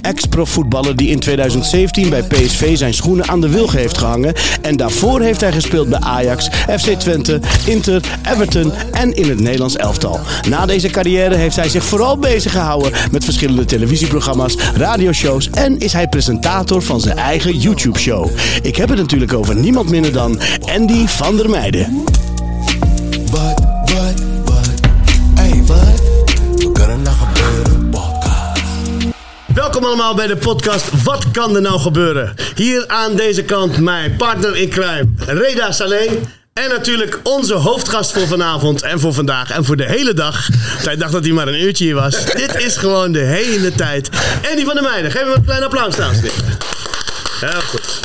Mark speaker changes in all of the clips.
Speaker 1: Ex-profvoetballer die in 2017 bij PSV zijn schoenen aan de wilgen heeft gehangen. En daarvoor heeft hij gespeeld bij Ajax, FC Twente, Inter, Everton en in het Nederlands elftal. Na deze carrière heeft hij zich vooral bezig gehouden met verschillende televisieprogramma's, radioshows en is hij presentator van zijn eigen YouTube-show. Ik heb het natuurlijk over niemand minder dan Andy van der Meijden. Allemaal bij de podcast Wat kan er nou gebeuren? Hier aan deze kant mijn partner in crime, Reda Saleh. En natuurlijk onze hoofdgast voor vanavond en voor vandaag en voor de hele dag. Zij dacht dat hij maar een uurtje hier was. Dit is gewoon de hele tijd. Andy van der Meijden, geef hem een klein applaus, dames. Heel goed.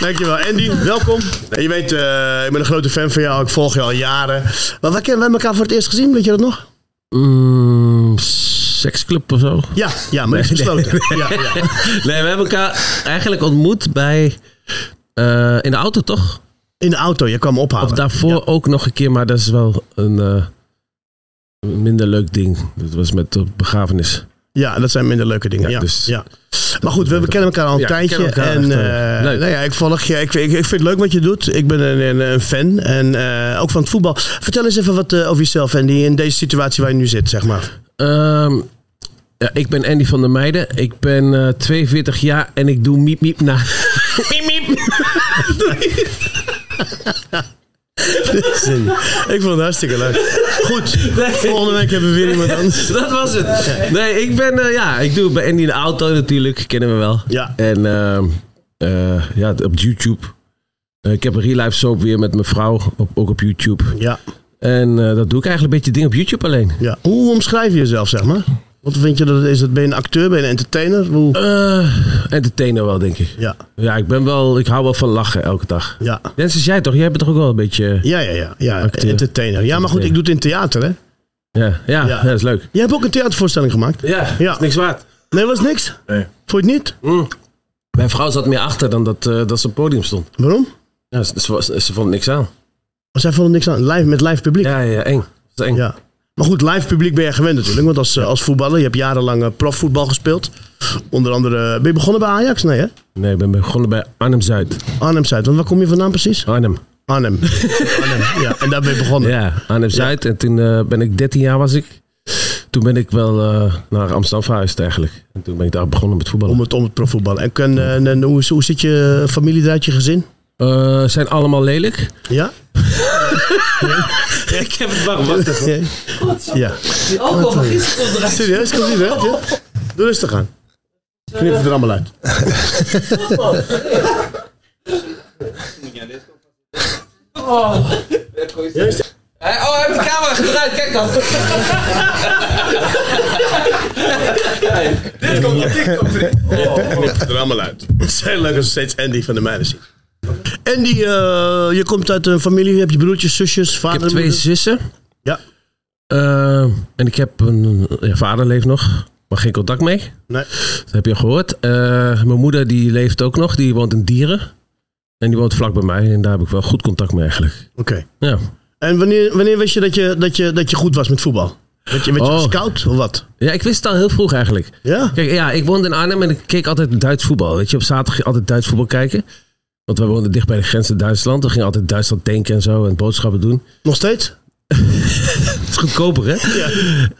Speaker 1: Dankjewel. Andy, welkom. Je weet, eh, ik ben een grote fan van jou. Ik volg je al jaren. Maar waar kennen elkaar voor het eerst gezien? Weet je dat nog?
Speaker 2: Mm, seksclub of zo?
Speaker 1: Ja, ja maar is gesloten. Ja, ja.
Speaker 2: Nee, we hebben elkaar eigenlijk ontmoet bij. eh, in de auto toch?
Speaker 1: In de auto, je kwam ophalen.
Speaker 2: Of daarvoor ook nog een keer, maar dat is wel een, eh, een minder leuk ding. Dat was met de begrafenis.
Speaker 1: Ja, dat zijn minder leuke dingen. Ja,
Speaker 2: Ja, dus-
Speaker 1: ja. Maar goed, we, we kennen elkaar al een
Speaker 2: Ja,
Speaker 1: tijdje. en
Speaker 2: leuk.
Speaker 1: nou ja, ik volg je. Ik, ik, ik vind het leuk wat je doet. Ik ben een, een, een fan. En ook van het voetbal. Vertel eens even wat over jezelf en die in deze situatie waar je nu zit, zeg maar.
Speaker 2: Ehm, ja, ik ben Andy van der Meijden. Ik ben eh 42 jaar en ik doe miep miep na. miep miep.
Speaker 1: Zin. ik vond het hartstikke leuk. Goed, volgende week hebben we weer iemand anders.
Speaker 2: Dat was het. Nee, ik ben, eh, ja, ik doe het bij Andy in de auto natuurlijk. Kennen we wel.
Speaker 1: Ja.
Speaker 2: En ehm, eh, ja, op YouTube. Eh, ik heb een real life soap weer met mijn vrouw, op, ook op YouTube.
Speaker 1: Ja,
Speaker 2: En eh, dat doe ik eigenlijk een beetje dingen op YouTube alleen.
Speaker 1: ja. Hoe omschrijf je jezelf, zeg maar? Wat vind je dat het is? Het, ben je een acteur? Ben je een entertainer? Hoe?
Speaker 2: Eh entertainer wel, denk ik.
Speaker 1: Ja,
Speaker 2: Ja, ik ben wel, ik hou wel van lachen elke dag.
Speaker 1: ja.
Speaker 2: Jens, is jij toch? Jij bent toch ook wel een beetje...
Speaker 1: Ja, ja, ja. ja
Speaker 2: Acteur.
Speaker 1: entertainer. Ja, maar goed, ik doe het in theater, hè?
Speaker 2: Ja, ja,
Speaker 1: Ja.
Speaker 2: ja. dat is leuk.
Speaker 1: Jij hebt ook een theatervoorstelling gemaakt.
Speaker 2: Ja,
Speaker 1: Ja.
Speaker 2: is niks waard.
Speaker 1: Nee, was niks?
Speaker 2: Nee.
Speaker 1: Vond je het niet?
Speaker 2: Mm. Mijn vrouw zat meer achter dan dat, eh, dat ze op het podium stond.
Speaker 1: Waarom?
Speaker 2: Ja, ze, ze, ze, ze vond niks aan.
Speaker 1: Zij vonden niks aan. Live, met live publiek.
Speaker 2: Ja, ja, eng. Dat is eng.
Speaker 1: Ja. Maar goed, live publiek ben je gewend natuurlijk. Want als, eh, als voetballer, je hebt jarenlang eh, profvoetbal gespeeld. Onder andere, ben je begonnen bij Ajax? Nee hè?
Speaker 2: Nee, ik ben begonnen bij Arnhem-Zuid.
Speaker 1: Arnhem-Zuid. Want waar kom je vandaan precies?
Speaker 2: Arnhem.
Speaker 1: Arnhem. Arnhem. Ja, en daar ben je begonnen.
Speaker 2: Ja, Arnhem-Zuid. En toen eh, ben ik 13 jaar was ik. Toen ben ik wel eh, naar Amsterdam verhuisd eigenlijk. En toen ben ik daar begonnen met voetballen.
Speaker 1: Om het, om het profvoetballen. En, kun, eh, en, en hoe, hoe zit je familie eruit, je gezin?
Speaker 2: Eh, zijn allemaal lelijk?
Speaker 1: Ja?
Speaker 2: ik heb het warm. Wacht even.
Speaker 1: Ja. Serieus? Komt die eruit? Ja? Doe rustig aan. Knip het er allemaal uit. Ja, het-
Speaker 2: Oh, hij heeft de camera gedraaid. Kijk dan.
Speaker 1: knip het er allemaal uit. Het is heel leuk als steeds Andy van de meiden ziet. Andy, eh, je komt uit een familie, heb je broertjes, zusjes, vader?
Speaker 2: Ik heb twee
Speaker 1: moeder?
Speaker 2: zussen.
Speaker 1: Ja.
Speaker 2: Eh, en ik heb een... Ja, vader leeft nog. Maar geen contact mee.
Speaker 1: Nee.
Speaker 2: Dat heb je al gehoord. Eh, mijn moeder die leeft ook nog. Die woont in Dieren. En die woont vlak bij mij. En daar heb ik wel goed contact mee eigenlijk.
Speaker 1: Oké.
Speaker 2: Ja.
Speaker 1: En wanneer, wanneer wist je dat, je dat je dat je goed was met voetbal? Werd je, werd je
Speaker 2: Oh.
Speaker 1: gescout of wat?
Speaker 2: Ja, ik wist het al heel vroeg eigenlijk.
Speaker 1: Ja?
Speaker 2: Kijk, ja, ik woonde in Arnhem en ik keek altijd Duits voetbal. Weet je, op zaterdag altijd Duits voetbal kijken. Want wij woonden dicht bij de grens in Duitsland. We gingen altijd Duitsland tanken en zo en boodschappen doen.
Speaker 1: Nog steeds?
Speaker 2: Het is goedkoper, hè?
Speaker 1: Ja.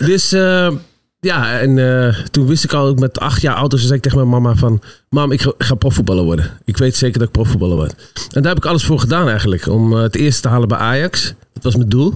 Speaker 2: Dus eh, ja, en eh, toen wist ik al met acht jaar oud, dus zei ik tegen mijn mama van... Mam, ik ga, ik ga profvoetballer worden. Ik weet zeker dat ik profvoetballer word. En daar heb ik alles voor gedaan eigenlijk. Om eh, het eerste te halen bij Ajax. Dat was mijn doel.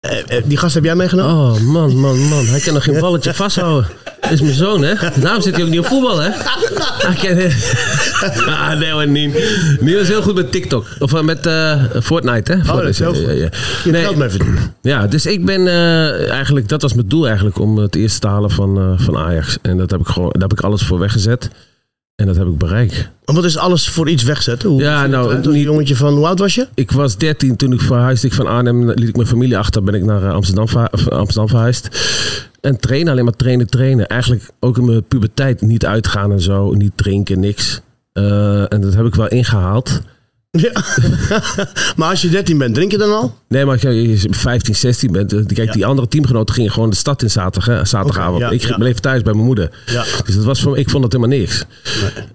Speaker 1: Eh, eh, die gast heb jij meegenomen?
Speaker 2: Oh man, man, man. Hij kan nog geen balletje vasthouden. Dat is mijn zoon, hè? Daarom zit hij ook niet op voetbal, hè? Hij kan... ah, nee hoor, Nien. Nien is heel goed met TikTok. Of eh, met eh, Fortnite, hè?
Speaker 1: Oh, dat is heel
Speaker 2: ja,
Speaker 1: goed.
Speaker 2: ja, ja.
Speaker 1: Je
Speaker 2: Nee,
Speaker 1: geld mee verdienen.
Speaker 2: Ja, dus ik ben eh, eigenlijk, dat was mijn doel eigenlijk, om het eerste te halen van, eh, van Ajax. En dat heb ik gewoon, daar heb ik alles voor weggezet. En dat heb ik bereikt.
Speaker 1: En wat is alles voor iets wegzetten? Hoe
Speaker 2: Ja, nou?
Speaker 1: Een jongetje van, hoe oud was je?
Speaker 2: Ik was 13 toen ik verhuisde ik van Arnhem. Liet ik mijn familie achter. Ben ik naar eh, Amsterdam, of Amsterdam verhuisd. En trainen, alleen maar trainen, trainen. Eigenlijk ook in mijn puberteit niet uitgaan en zo. Niet drinken, niks. Eh, en dat heb ik wel ingehaald.
Speaker 1: Ja. maar als je 13 bent, drink je dan al?
Speaker 2: Nee, maar als je 15, 16 bent. eh, Kijk,
Speaker 1: Ja.
Speaker 2: die andere teamgenoten gingen gewoon de stad in zaterdag, hè, zaterdagavond.
Speaker 1: Ja,
Speaker 2: ik bleef thuis bij mijn moeder.
Speaker 1: Ja.
Speaker 2: Dus dat was voor, ik vond dat helemaal niks.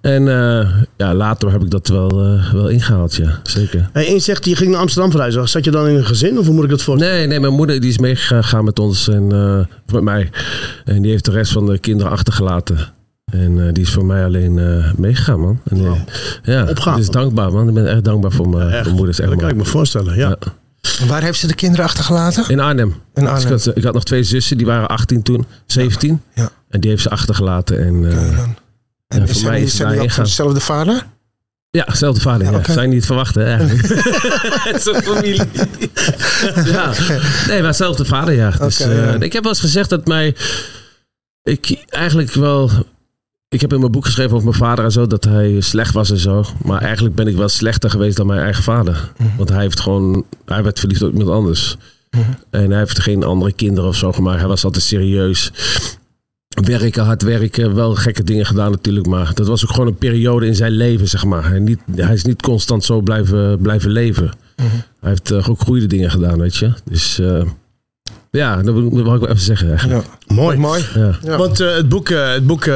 Speaker 2: En eh, ja, later heb ik dat wel, eh, wel ingehaald, ja. Zeker.
Speaker 1: Hey, en je zegt, je ging naar Amsterdam verhuizen. Zat je dan in een gezin of hoe moet ik dat voorstellen?
Speaker 2: Nee, nee, mijn moeder die is meegegaan met ons en of met mij. En die heeft de rest van de kinderen achtergelaten. En eh, die is voor mij alleen eh, meegegaan, man. En, eh, ja, het is dankbaar, man. Ik ben echt dankbaar voor mijn, mijn moeder. Echt
Speaker 1: dat kan ik me voorstellen, ja.
Speaker 2: Ja.
Speaker 3: Waar heeft ze de kinderen achtergelaten?
Speaker 2: In Arnhem.
Speaker 3: In
Speaker 2: Dus
Speaker 3: Arnhem.
Speaker 2: ik, had, ik had nog twee zussen, die waren 18 toen, 17.
Speaker 3: Ja.
Speaker 2: En die heeft ze achtergelaten. En, eh.
Speaker 3: En is
Speaker 2: voor mij is
Speaker 3: niet ook dezelfde vader?
Speaker 2: Ja, zelfde vader.
Speaker 3: Ja.
Speaker 2: Zijn niet verwachten, hè, eigenlijk. Het is een familie. ja. Nee, maar zelfde vader, ja. Dus, eh. Ik heb wel eens gezegd dat mij... Ik eigenlijk wel... Ik heb in mijn boek geschreven over mijn vader en zo, dat hij slecht was en zo. Maar eigenlijk ben ik wel slechter geweest dan mijn eigen vader.
Speaker 3: Mhm.
Speaker 2: Want hij heeft gewoon... Hij werd verliefd op iemand anders. En hij heeft geen andere kinderen of zo gemaakt. Hij was altijd serieus. Werken, hard werken, wel gekke dingen gedaan natuurlijk. Maar dat was ook gewoon een periode in zijn leven, zeg maar. Hij, niet, hij is niet constant zo blijven, blijven leven. Hij heeft eh, ook goede dingen gedaan, weet je. Dus eh, ja, dat wil, ik wel even zeggen eigenlijk.
Speaker 3: Ja.
Speaker 1: Mooi.
Speaker 3: Mooi.
Speaker 2: Ja.
Speaker 3: Ja.
Speaker 1: Want eh, het boek, eh, het boek eh,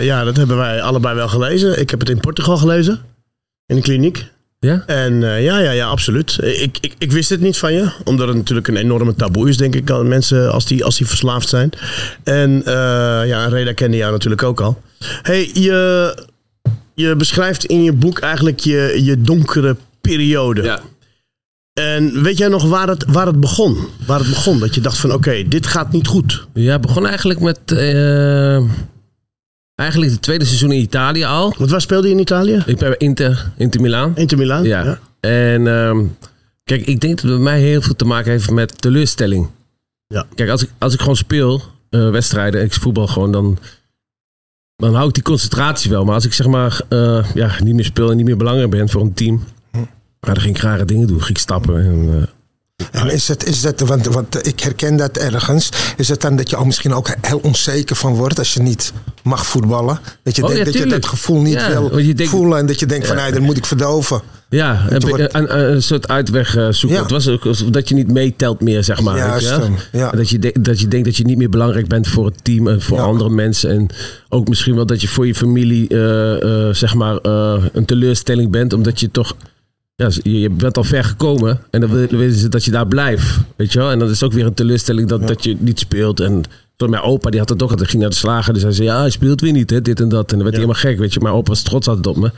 Speaker 1: ja, dat hebben wij allebei wel gelezen. Ik heb het in Portugal gelezen. In de kliniek.
Speaker 2: Ja?
Speaker 1: En eh, ja, ja, ja, absoluut. Ik, ik, ik wist het niet van je. Omdat het natuurlijk een enorme taboe is, denk ik, aan mensen als die, als die verslaafd zijn. En eh, ja, Reda kende jou natuurlijk ook al. hey, je, je beschrijft in je boek eigenlijk je, je donkere periode.
Speaker 2: Ja.
Speaker 1: En weet jij nog waar het, waar het begon? Waar het begon? Dat je dacht van, oké, dit gaat niet goed.
Speaker 2: ja, begon eigenlijk met... eh, eigenlijk het tweede seizoen in Italië al.
Speaker 1: Want waar speelde je in Italië?
Speaker 2: Ik ben Inter, Inter Milaan.
Speaker 1: Inter Milaan?
Speaker 2: Ja. En ehm, kijk, ik denk dat het bij mij heel veel te maken heeft met teleurstelling.
Speaker 1: Ja.
Speaker 2: Kijk, als ik, als ik gewoon speel, eh, wedstrijden, en ik voetbal gewoon, dan, dan hou ik die concentratie wel. Maar als ik zeg maar eh, ja, niet meer speel en niet meer belangrijk ben voor een team, nou, dan ging ik rare dingen doen. Ging ik stappen. En, eh,
Speaker 3: En is het, is dat, want, want ik herken dat ergens. Is het dan dat je al misschien ook heel onzeker van wordt als je niet mag voetballen? Dat je,
Speaker 2: Oh,
Speaker 3: denkt
Speaker 2: ja,
Speaker 3: dat, je dat gevoel niet
Speaker 2: Ja,
Speaker 3: wil
Speaker 2: denkt-
Speaker 3: voelen en dat je denkt van nee, dat moet ik verdoven.
Speaker 2: ja, een,
Speaker 3: wordt-
Speaker 2: een, soort uitweg eh, zoeken.
Speaker 3: Ja.
Speaker 2: Het was ook alsof dat je niet meetelt meer, zeg maar.
Speaker 3: Juist ja.
Speaker 2: Dat, je de- dat je denkt dat je niet meer belangrijk bent voor het team en voor
Speaker 3: Ja.
Speaker 2: andere mensen. En ook misschien wel dat je voor je familie eh, eh, zeg maar eh, een teleurstelling bent. Omdat je toch... Ja, je je bent al ver gekomen en dan wil- willen ze dat je daar blijft. Weet je wel? En dan is ook weer een teleurstelling dat, dat je niet speelt. En zoals mijn opa, die had het ook altijd. ging naar de slager. Dus hij zei, ja, hij speelt weer niet, hè, dit en dat. En dan werd hij helemaal gek, weet je. Mijn opa was trots altijd op me.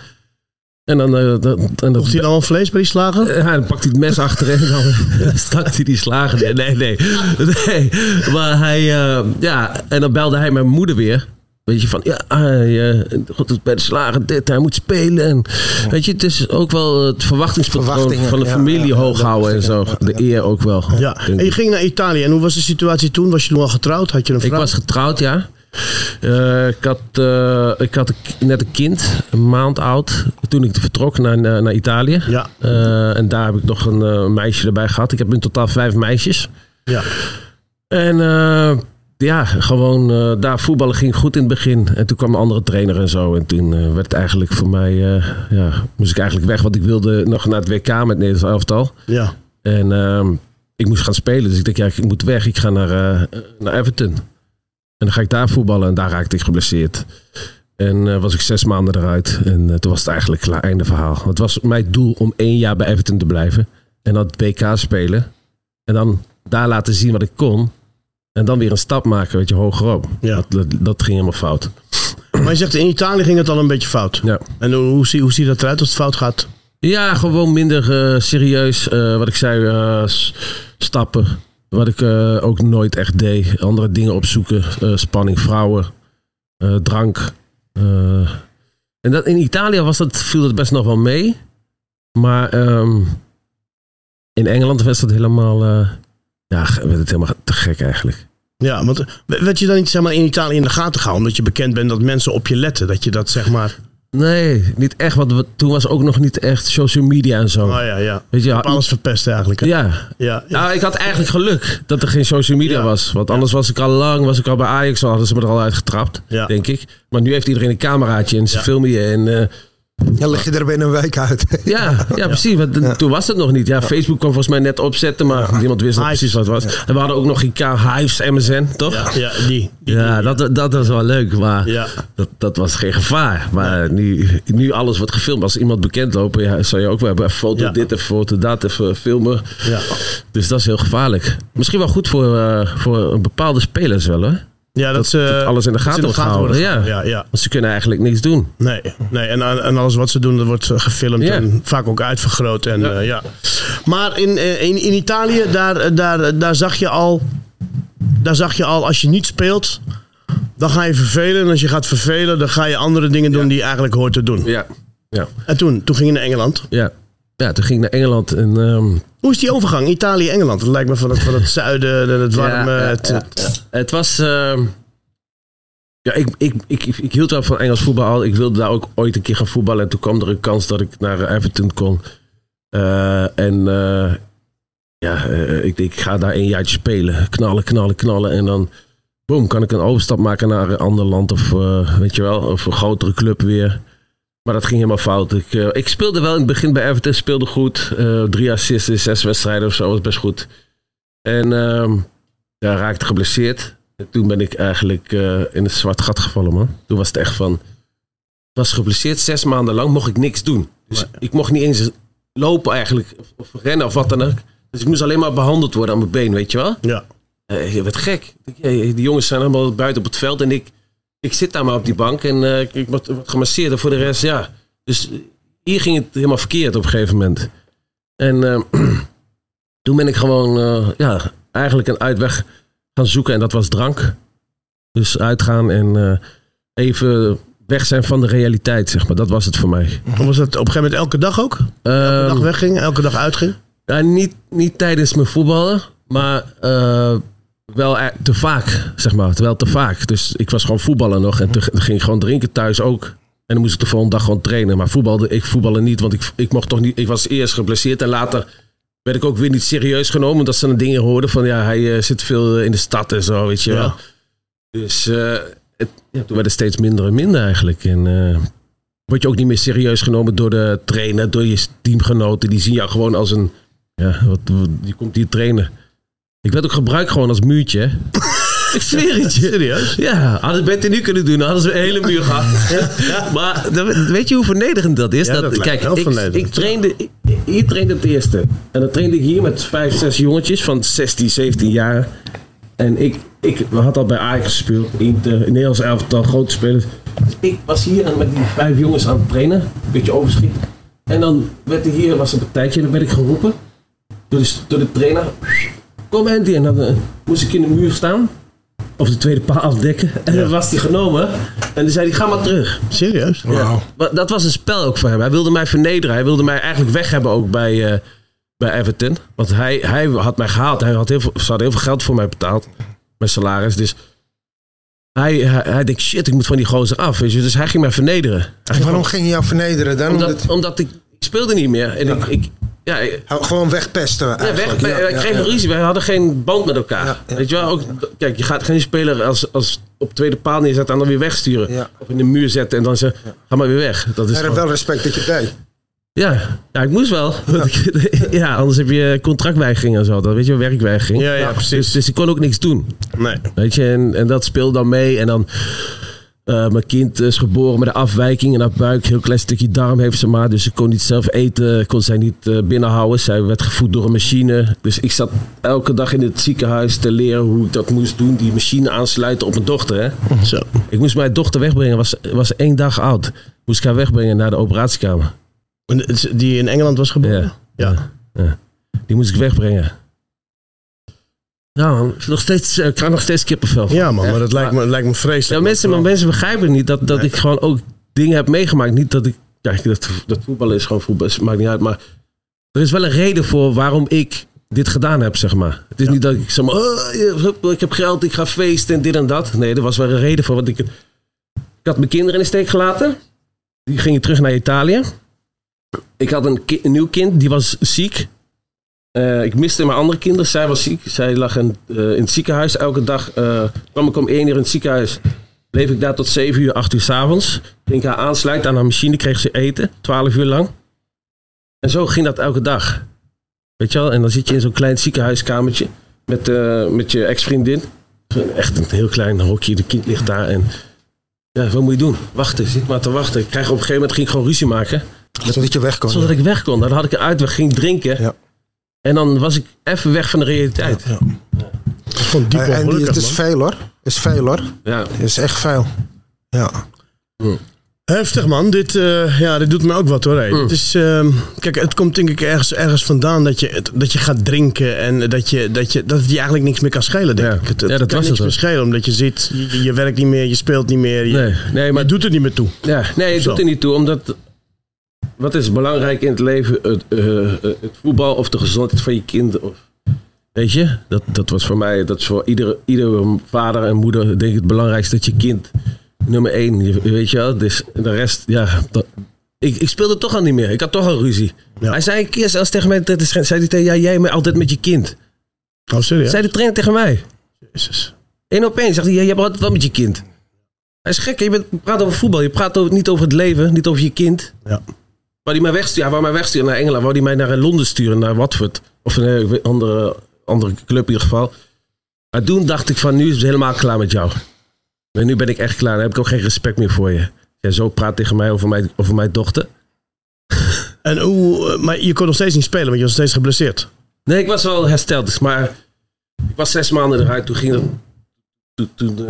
Speaker 2: En dan... eh, dat, en dat
Speaker 1: hij dan al vlees bij die slager?
Speaker 2: ja, dan pakt hij het mes achterin en dan stak hij die slagen. neer. Nee, nee. nee. Maar hij, eh, ja, en dan belde hij mijn moeder weer. Weet je, van ja, hij, eh, God bij de slager dit, hij moet spelen. En, weet je, het is ook wel het verwachtingspatroon van de familie
Speaker 3: ja,
Speaker 2: hoog houden en zo. De eer ook wel.
Speaker 1: Ja. En je
Speaker 2: ik.
Speaker 1: ging naar Italië. En hoe was de situatie toen? Was je toen al getrouwd? Had je een
Speaker 2: Ik
Speaker 1: vrouw?
Speaker 2: was getrouwd, ja. Eh, ik had, eh, ik had een net een kind, een maand oud, toen ik vertrok naar, naar, naar Italië.
Speaker 1: Ja.
Speaker 2: En daar heb ik nog een meisje erbij gehad. Ik heb in totaal vijf meisjes.
Speaker 1: Ja.
Speaker 2: En ja, gewoon eh, daar voetballen ging goed in het begin. En toen kwam een andere trainer en zo. En toen eh, werd het eigenlijk voor mij, eh, ja, moest ik eigenlijk weg. Want ik wilde nog naar het WK met het Nederlands elftal.
Speaker 1: Ja.
Speaker 2: En ehm, ik moest gaan spelen. Dus ik dacht, ja, ik moet weg. Ik ga naar, naar Everton. En dan ga ik daar voetballen. En daar raakte ik geblesseerd. En was ik zes maanden eruit. En toen was het eigenlijk klaar, einde verhaal. Het was mijn doel om één jaar bij Everton te blijven. En dan het WK spelen. En dan daar laten zien wat ik kon. En dan weer een stap maken, weet je, hogerop.
Speaker 1: Ja.
Speaker 2: Dat, dat, dat ging helemaal fout.
Speaker 1: Maar je zegt in Italië ging het al een beetje fout.
Speaker 2: Ja.
Speaker 1: En hoe, hoe, zie, hoe ziet dat eruit als het fout gaat?
Speaker 2: Ja, gewoon minder eh, serieus. Eh, wat ik zei, eh, stappen. Wat ik ook nooit echt deed. Andere dingen opzoeken. Spanning, vrouwen, drank. En dat, in Italië was dat, viel dat best nog wel mee. Maar ehm, in Engeland was dat helemaal... eh, ja, werd het helemaal te gek eigenlijk.
Speaker 1: Ja, want werd je dan niet zeg maar, in Italië in de gaten gehouden? Omdat je bekend bent dat mensen op je letten. Dat je dat zeg maar...
Speaker 2: Nee, niet echt. Want toen was ook nog niet echt social media en zo.
Speaker 1: Oh ja, ja.
Speaker 2: Weet je,
Speaker 1: alles verpest eigenlijk. hè?
Speaker 2: ja,
Speaker 1: Ja, ja.
Speaker 2: Nou, ik had eigenlijk geluk dat er geen social media
Speaker 1: Ja.
Speaker 2: was. Want anders was ik al lang, was ik al bij Ajax, al hadden ze me er al uitgetrapt, denk ik. Maar nu heeft iedereen een cameraatje en ze filmen je. En, eh,
Speaker 3: Ja, leg je er binnen een week uit.
Speaker 2: Ja, ja, precies. Want toen was het nog niet. Ja, Facebook kwam volgens mij net opzetten, maar niemand wist nog precies wat het was. En we hadden ook nog IK, Hives, MSN, toch?
Speaker 1: Ja, ja die. die-
Speaker 2: Ja, dat, dat was wel leuk, maar
Speaker 1: Ja.
Speaker 2: dat, dat was geen gevaar. Maar nu, nu alles wordt gefilmd. Als iemand bekend lopen, ja, zou je ook wel hebben. Foto
Speaker 1: Ja.
Speaker 2: dit, even foto dat, even filmen.
Speaker 1: Ja.
Speaker 2: Dus dat is heel gevaarlijk. Misschien wel goed voor, eh, voor een bepaalde spelers wel, hoor.
Speaker 1: Ja, dat,
Speaker 2: Dat,
Speaker 1: ze
Speaker 2: dat alles in de gaten. Ja.
Speaker 1: worden gehouden. ja, ja.
Speaker 2: Want ze kunnen eigenlijk niks doen.
Speaker 1: Nee, nee en, en alles wat ze doen, dat wordt gefilmd
Speaker 2: Ja.
Speaker 1: en vaak ook uitvergroot. En,
Speaker 2: Ja.
Speaker 1: ja. ja. Maar in, eh, in, in Italië, daar, daar, daar, zag je al, daar zag je al, als je niet speelt, dan ga je vervelen. En als je gaat vervelen, dan ga je andere dingen doen die je eigenlijk hoort te doen.
Speaker 2: Ja. Ja.
Speaker 1: En toen, toen ging je naar Engeland.
Speaker 2: Ja. Ja, toen ging ik naar Engeland en... ehm,
Speaker 1: Hoe is die overgang, Italië-Engeland? Het lijkt me van het, van het zuiden, het warme...
Speaker 2: Ja,
Speaker 1: het,
Speaker 2: ja, ja. Het was. ehm, ja, ik, ik, ik, ik, hield wel van Engels voetbal al. Ik wilde daar ook ooit een keer gaan voetballen. En toen kwam er een kans dat ik naar Everton kon. Eh, en eh, ja, eh, ik denk, ik ga daar een jaartje spelen. Knallen, knallen, knallen. En dan, boom, kan ik een overstap maken naar een ander land. Of weet je wel, of een grotere club weer. Maar dat ging helemaal fout. Ik, eh, ik speelde wel in het begin bij Everton, speelde goed. Eh, drie assists in zes wedstrijden of zo, was best goed. En ja, raakte geblesseerd. En toen ben ik eigenlijk eh, in een zwart gat gevallen, man. Toen was het echt van... Ik was geblesseerd, zes maanden lang mocht ik niks doen. Dus ik mocht niet eens lopen eigenlijk, of, of rennen of wat dan ook. Dus ik moest alleen maar behandeld worden aan mijn been, weet je wel.
Speaker 1: ja.
Speaker 2: Je werd gek. Die jongens zijn allemaal buiten op het veld en ik, ik zit daar maar op die bank en eh, ik word, gemasseerd. En voor de rest, ja. Dus hier ging het helemaal verkeerd op een gegeven moment. En eh, toen ben ik gewoon, eh, ja, eigenlijk een uitweg gaan zoeken en dat was drank. Dus uitgaan en eh, even weg zijn van de realiteit, zeg maar. Dat was het voor mij.
Speaker 1: Was dat op een gegeven moment elke dag ook? Elke
Speaker 2: Ehm,
Speaker 1: dag wegging, elke dag uitging?
Speaker 2: ja, niet, niet tijdens mijn voetballen, maar eh, wel e- te vaak, zeg maar. Wel te vaak. Dus ik was gewoon voetballen nog en toen toen ging ik gewoon drinken thuis ook. En dan moest ik de volgende dag gewoon trainen. Maar voetbalde, ik voetballen niet, want ik, ik mocht toch niet. Ik was eerst geblesseerd en later werd ik ook weer niet serieus genomen. Omdat ze dan dingen hoorden van ja, hij eh, zit veel in de stad en zo, weet je
Speaker 1: Ja.
Speaker 2: wel. Dus eh, het, ja, toen werd het steeds minder en minder eigenlijk. En eh, word je ook niet meer serieus genomen door de trainer, door je teamgenoten. Die zien jou gewoon als een ja, wat, wat- die komt hier trainen. Ik werd ook gebruikt gewoon als muurtje. ik zweer het je.
Speaker 1: Serieus?
Speaker 2: Ja, hadden beter nu kunnen doen. Hadden ze een hele muur gehad. Maar dat- weet je hoe vernederend dat is?
Speaker 1: Ja, dat lijkt
Speaker 2: kijk, ik, ik trainde, ik- hier trainde het eerste. En dan trainde ik hier met vijf, zes jongetjes van 16, 17 jaar. En ik, ik had al bij Ajax gespeeld. In de Nederlands elftal, grote spelers. Dus ik was hier met die vijf jongens aan het trainen. Een beetje overschiet. En dan werd er hier, was een partijtje, en dan werd ik geroepen. Door de, door de trainer. Kom Andy. En dan eh, moest ik in de muur staan. Of de tweede paal afdekken. En dan was hij genomen. En dan zei hij, ga maar terug.
Speaker 1: Serieus?
Speaker 3: Wauw.
Speaker 2: Maar dat was een spel ook voor hem. Hij wilde mij vernederen. Hij wilde mij eigenlijk weg hebben ook bij, eh, bij Everton. Want hij, hij had mij gehaald. Hij had heel veel, ze hadden heel veel geld voor mij betaald. Mijn salaris. Dus hij, hij, hij denkt, shit, ik moet van die gozer af. Weet je? Dus hij ging mij vernederen. Hij
Speaker 3: En
Speaker 2: ging
Speaker 3: waarom ging je jou vernederen dan? Omdat,
Speaker 2: omdat, omdat ik, ik speelde niet meer. En ik, ik, ja, ik-
Speaker 3: gewoon wegpesten
Speaker 2: ja,
Speaker 3: eigenlijk.
Speaker 2: weg,
Speaker 3: Ja,
Speaker 2: ik kreeg een ruzie. Wij hadden geen band met elkaar.
Speaker 3: Ja, ja.
Speaker 2: Weet je wel? Ook, kijk, je gaat geen speler als, als op tweede paal neerzetten en dan weer wegsturen.
Speaker 3: Ja.
Speaker 2: Of in de muur zetten en dan zeggen, ga maar weer weg. Dat is gewoon-
Speaker 3: wel respect dat je deed.
Speaker 2: ja, ja, ik moest wel. Ja, anders heb je contractweigering en zo. Dan weet je wel, werkweigering.
Speaker 1: Ja, ja, precies.
Speaker 2: Dus, dus ik kon ook niks doen.
Speaker 1: Nee.
Speaker 2: Weet je, en, en dat speelde dan mee. En dan, eh, mijn kind is geboren met een afwijking in haar buik. Heel klein stukje darm heeft ze maar. Dus ze kon niet zelf eten, kon zij niet eh, binnenhouden. Zij werd gevoed door een machine. Dus ik zat elke dag in het ziekenhuis te leren hoe ik dat moest doen. Die machine aansluiten op mijn dochter. Hè.
Speaker 1: Zo.
Speaker 2: Ik moest mijn dochter wegbrengen, was, was één dag oud. Moest ik haar wegbrengen naar de operatiekamer.
Speaker 1: Is- Die in Engeland was geboren?
Speaker 2: Ja. Ja. Die moest ik wegbrengen. Nou, man, nog steeds, eh, ik krijg nog steeds kippenvel.
Speaker 1: Ja, man, maar dat lijkt me, lijkt me vreselijk.
Speaker 2: Ja, mensen, maar mensen begrijpen niet dat, dat ik gewoon ook dingen heb meegemaakt. Niet dat ik. Kijk, dat, dat voetballen is gewoon voetbal, het maakt niet uit. Maar er is wel een reden voor waarom ik dit gedaan heb, zeg maar. Het is niet dat ik zeg maar, oh, ja, ik heb geld, ik ga feesten en dit en dat. Nee, er was wel een reden voor. Want ik, ik had mijn kinderen in de steek gelaten. Die gingen terug naar Italië. Ik had een, ki- een nieuw kind, die was ziek. Eh, ik miste mijn andere kinderen. Zij was ziek. Zij lag in, eh, in het ziekenhuis. Elke dag eh, kwam ik om één uur in het ziekenhuis. bleef ik daar tot 7 uur, 8 uur s'avonds. Ging ik haar aansluiten aan haar machine, kreeg ze eten, 12 uur lang. En zo ging dat elke dag. Weet je wel? En dan zit je in zo'n klein ziekenhuiskamertje met, met je ex-vriendin. Echt een heel klein hokje, de kind ligt daar. En ja, wat moet je doen? Wachten, zit maar te wachten. Ik krijg op een gegeven moment ging ik gewoon ruzie maken.
Speaker 3: Zodat je weg kon.
Speaker 2: Zodat ik weg kon. Dan had ik een uitweg, ging drinken.
Speaker 3: Ja.
Speaker 2: En dan was ik even weg van de realiteit.
Speaker 3: Ja.
Speaker 1: Dat is gewoon diep
Speaker 3: En die- het is
Speaker 1: man.
Speaker 3: veel hoor. Het is veel hoor.
Speaker 2: Ja.
Speaker 3: Het is echt veel. Ja.
Speaker 1: Heftig man, dit, eh, ja, dit doet me ook wat hoor. hé.
Speaker 2: Mm.
Speaker 1: Het is, ehm, kijk, het komt denk ik ergens, ergens vandaan dat je, dat je gaat drinken en dat, je, dat, je, dat het je eigenlijk niks meer kan schelen. Denk
Speaker 2: Ja.
Speaker 1: ik. Het, het
Speaker 2: Ja, dat
Speaker 1: kan
Speaker 2: was
Speaker 1: niks
Speaker 2: het
Speaker 1: meer schelen omdat je zit, je, je werkt niet meer, je speelt niet meer. Je,
Speaker 2: Nee, nee,
Speaker 1: maar het doet er niet meer toe.
Speaker 2: Ja, nee, het
Speaker 1: Zo.
Speaker 2: doet er niet toe, omdat wat is belangrijk in het leven? Het, eh, eh, het voetbal of de gezondheid van je kind? Of, weet je, dat, dat was voor mij, dat is voor iedere, iedere vader en moeder denk ik het belangrijkste dat je kind nummer één, je- weet je wel. Dus de rest, ja, dat, ik, ik speelde toch al niet meer. Ik had toch al ruzie.
Speaker 1: Ja.
Speaker 2: Hij zei een keer zelfs tegen mij, dat is, zei hij tegen, ja, jij maar altijd met je kind.
Speaker 1: Oh, serieus?
Speaker 2: Zei de trainer tegen mij.
Speaker 1: Jezus.
Speaker 2: Eén op één zegt hij, ja, je hebt altijd wel met je kind. Hij is gek, je bent, praat over voetbal. Je praat over, niet over het leven, niet over je kind.
Speaker 1: Ja.
Speaker 2: Wou hij mij wegsturen, ja, wou mij wegsturen naar Engeland. Wou hij mij naar Londen sturen, naar Watford. Of een eh, andere, andere club in ieder geval. Maar toen dacht ik van, nu is het helemaal klaar met jou. En nu ben ik echt klaar. Dan heb ik ook geen respect meer voor je. Jij zo praat tegen mij over mijn, over mijn dochter.
Speaker 1: En hoe, eh, maar je kon nog steeds niet spelen, want je was steeds geblesseerd.
Speaker 2: Nee, ik was wel hersteld. dus, Maar ik was zes maanden eruit. Toen ging. Toen, toen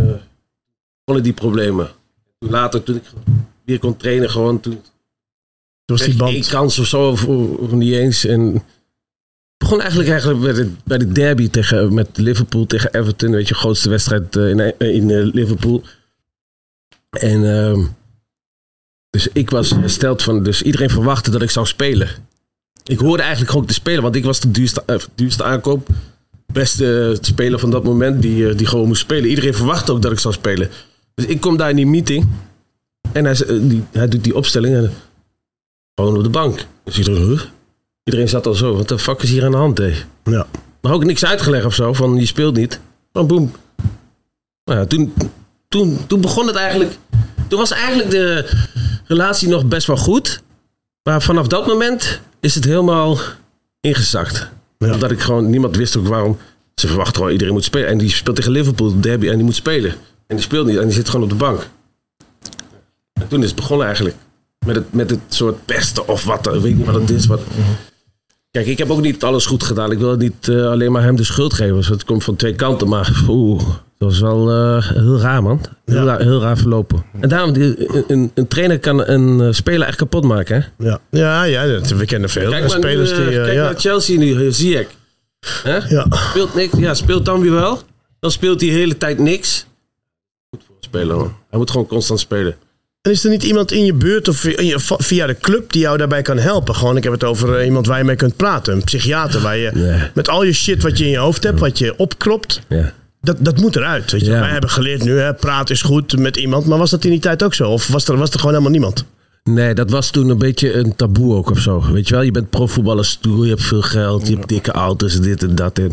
Speaker 2: eh, die problemen. Toen later, toen ik weer kon trainen, gewoon... Toen
Speaker 1: Toen was die band.
Speaker 2: kans of zo, of, of niet eens. En het begon eigenlijk, eigenlijk bij, de, bij de derby tegen, met Liverpool tegen Everton. Weet je, grootste wedstrijd eh, in, eh, in eh, Liverpool. En ehm, dus ik was hersteld van, dus iedereen verwachtte dat ik zou spelen. Ik hoorde eigenlijk gewoon te spelen, want ik was de duurste, duurste aankoop. Beste speler van dat moment die, die gewoon moest spelen. Iedereen verwachtte ook dat ik zou spelen. Dus ik kom daar in die meeting. En hij, die, hij doet die opstelling. En gewoon op de bank. Dus iedereen, huh? iedereen zat al zo. Wat de fuck is hier aan de hand, hé?
Speaker 1: Ja.
Speaker 2: Maar ook niks uitgelegd of zo. Van je speelt niet. Van boem. Nou ja, toen, toen, toen begon het eigenlijk. Toen was eigenlijk de relatie nog best wel goed. Maar vanaf dat moment is het helemaal ingezakt.
Speaker 1: Ja.
Speaker 2: Omdat ik gewoon, niemand wist ook waarom. Ze verwachten gewoon iedereen moet spelen. En die speelt tegen Liverpool, de derby, en die moet spelen. En die speelt niet, en die zit gewoon op de bank. En toen is het begonnen eigenlijk. Met het, met het soort pesten of wat, ik weet niet wat het is. Wat... Kijk, ik heb ook niet alles goed gedaan. Ik wil niet eh, alleen maar hem de schuld geven. Dus het komt van twee kanten. Maar oeh, dat was wel eh, heel raar, man. Heel,
Speaker 1: Ja.
Speaker 2: raar, heel raar verlopen. En daarom, een, een, trainer kan een eh, speler echt kapot maken, hè?
Speaker 1: Ja, ja, ja dat, we kennen veel.
Speaker 2: Kijk
Speaker 1: spelers
Speaker 2: nu,
Speaker 1: die...
Speaker 2: kijk
Speaker 1: ja.
Speaker 2: naar Chelsea nu, Ziyech. Hè?
Speaker 1: Ja.
Speaker 2: Speelt niks. Ja, speelt dan weer wel. Dan speelt hij de hele tijd niks. Goed voor een speler, hoor. Hij moet gewoon constant spelen.
Speaker 1: En is er niet iemand in je buurt of via de club die jou daarbij kan helpen? Gewoon, ik heb het over eh, iemand waar je mee kunt praten. Een psychiater waar je met al je shit wat je in je hoofd hebt, wat je opkropt,
Speaker 2: Ja.
Speaker 1: dat, dat moet eruit. Weet je? Wij hebben geleerd nu, hè, praten is goed met iemand. Maar was dat in die tijd ook zo? Of was er, was er gewoon helemaal niemand?
Speaker 2: Nee, dat was toen een beetje een taboe ook of zo. Weet je wel, je bent profvoetballer stoer, je hebt veel geld, je hebt dikke auto's, dit en dat. En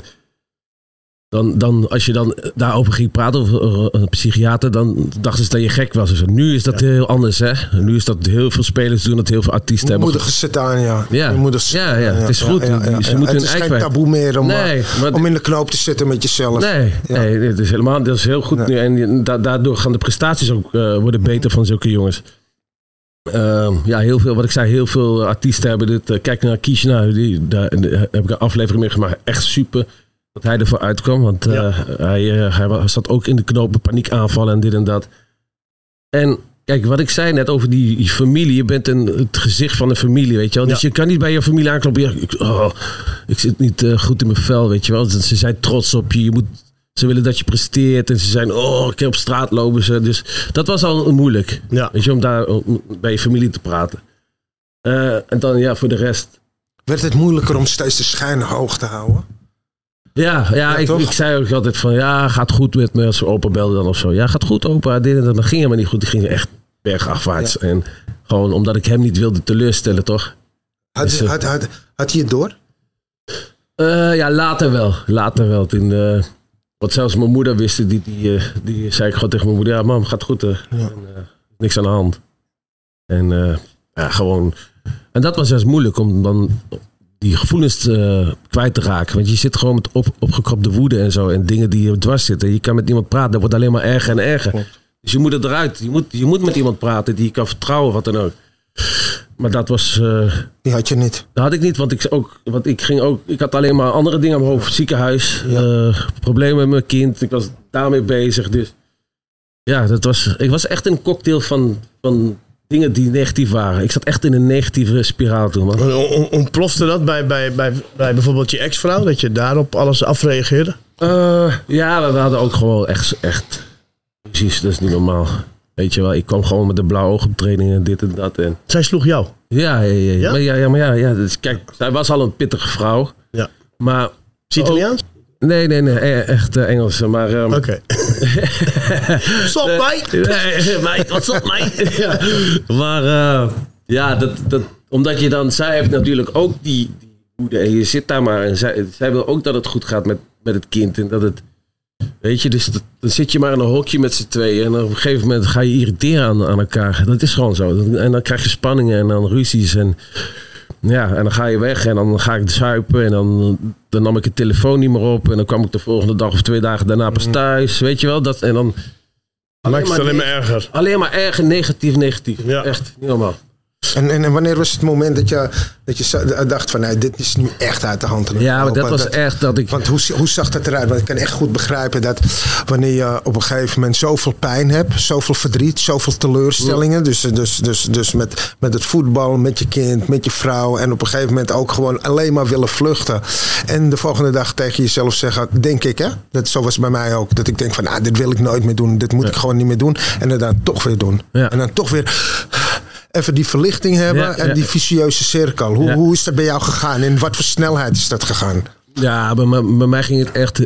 Speaker 2: dan, dan, als je dan daarover ging praten, over eh, een psychiater, dan dachten ze dat je gek was. Dus nu is dat heel anders, hè. Nu is dat heel veel spelers doen dat, heel veel artiesten hebben.
Speaker 3: Moedige zit aan, ja.
Speaker 2: Ja.
Speaker 3: Moeders-
Speaker 2: Ja, ja, het is goed. Ze moeten
Speaker 3: het is geen taboe meer om,
Speaker 2: Nee,
Speaker 3: eh,
Speaker 2: maar-
Speaker 3: om in de knoop te zitten met jezelf.
Speaker 2: Nee, nee dat, is helemaal, dat is heel goed nu. En da- daardoor gaan de prestaties ook eh, worden beter van zulke jongens. Ehm, ja, heel veel, wat ik zei, heel veel artiesten hebben dit. kijk naar Kishna, die, daar daar heb ik een aflevering mee gemaakt. Echt super dat hij ervoor uitkwam. Want eh,
Speaker 1: Ja.
Speaker 2: hij, eh, hij zat ook in de knopen, paniekaanvallen en dit en dat. En kijk, wat ik zei net over die, familie. Je bent een, het gezicht van een familie, weet je wel. Dus
Speaker 1: Ja.
Speaker 2: je kan niet bij je familie aankloppen. Ja, ik, oh, ik zit niet eh, goed in mijn vel, weet je wel. Ze zijn trots op je. je moet, ze willen dat je presteert. En ze zijn, oh, ik heb op straat lopen ze. Dus dat was al moeilijk.
Speaker 1: Ja.
Speaker 2: Weet je, om daar om bij je familie te praten. Eh, en dan, ja, voor de rest.
Speaker 3: Werd het moeilijker om steeds de schijn hoog te houden?
Speaker 2: Ja, ja, ik, ik zei ook altijd van, ja, gaat goed met me als ze opa belde dan of zo. Ja, gaat goed opa, dit en dat. Maar ging helemaal niet goed. Die ging echt bergafwaarts. En gewoon omdat ik hem niet wilde teleurstellen, toch?
Speaker 3: Had,
Speaker 2: Is het-
Speaker 3: had, had, had hij het door?
Speaker 2: Eh, ja, later wel. Later wel. Toen, eh, Want zelfs mijn moeder wist het, die, die, eh, die zei ik gewoon tegen mijn moeder, ja mam, gaat goed. eh. En, eh, niks aan de hand. En eh, ja, gewoon... En dat was juist moeilijk om dan die gevoelens eh, kwijt te raken. Want je zit gewoon met op, opgekropte woede en zo. En dingen die je dwars zitten. Je kan met iemand praten, dat wordt alleen maar erger en erger. Dus je moet het eruit. Je moet, je moet met iemand praten die je kan vertrouwen, wat dan ook. Maar dat was... eh,
Speaker 3: Die had je niet.
Speaker 2: dat had ik niet, want ik, ook, want ik ging ook. Ik had alleen maar andere dingen aan mijn hoofd. Ziekenhuis, eh, problemen met mijn kind. Ik was daarmee bezig. Dus ja, dat was, ik was echt een cocktail van, van dingen die negatief waren. Ik zat echt in een negatieve spiraal toen, man.
Speaker 1: On- on- Ontplofte dat bij, bij, bij, bij bijvoorbeeld je ex-vrouw? Dat je daarop alles afreageerde?
Speaker 2: Eh, ja, we, hadden ook gewoon echt, echt. Precies, dat is niet normaal. Weet je wel, ik kwam gewoon met de blauwe oog op training en dit en dat. En,
Speaker 1: Zij sloeg jou.
Speaker 2: ja, ja, ja, ja. Maar ja, ja, maar ja, ja dus kijk, zij was al een pittige vrouw.
Speaker 1: Ja.
Speaker 2: Maar.
Speaker 1: Is Italiaans?
Speaker 2: Nee, nee, nee, e- echt eh, Engels. Maar. ehm,
Speaker 1: Oké. Stop mij!
Speaker 2: Nee, wat op mij? ja. Maar eh, ja, dat, dat, omdat je dan, zij heeft natuurlijk ook die, die woede en je zit daar maar en zij, zij wil ook dat het goed gaat met, met het kind en dat het, weet je, dus dat- dan zit je maar in een hokje met z'n tweeën en op een gegeven moment ga je irriteren aan, aan elkaar. Dat is gewoon zo. En dan krijg je spanningen en dan ruzies en ja, en dan ga je weg en dan ga ik zuipen en dan, dan nam ik de telefoon niet meer op en dan kwam ik de volgende dag of twee dagen daarna pas thuis, weet je wel, dat en dan
Speaker 1: Maakt het alleen maar erger.
Speaker 2: Alleen maar erg negatief, negatief.
Speaker 1: Ja.
Speaker 2: Echt, niet normaal.
Speaker 3: En, en, en wanneer was het moment dat je, dat je dacht van, nee, dit is nu echt uit de hand
Speaker 2: Ja, maar dat was echt dat ik...
Speaker 3: Want hoe, hoe zag dat eruit? Want ik kan echt goed begrijpen dat wanneer je op een gegeven moment zoveel pijn hebt, zoveel verdriet, zoveel teleurstellingen. Dus, dus, dus, dus met, met het voetbal, met je kind, met je vrouw. En op een gegeven moment ook gewoon alleen maar willen vluchten. En de volgende dag tegen jezelf zeggen, denk ik hè. Dat, zo was het bij mij ook. Dat ik denk van, nou, dit wil ik nooit meer doen. Dit moet ik gewoon niet meer doen. En het dan toch weer doen.
Speaker 2: Ja.
Speaker 3: En dan toch weer even die verlichting hebben.
Speaker 2: Ja,
Speaker 3: en
Speaker 2: ja.
Speaker 3: die vicieuze cirkel. Hoe,
Speaker 2: Ja.
Speaker 3: hoe is dat bij jou gegaan? In wat voor snelheid is dat gegaan?
Speaker 2: Ja, bij, mij- bij mij ging het echt...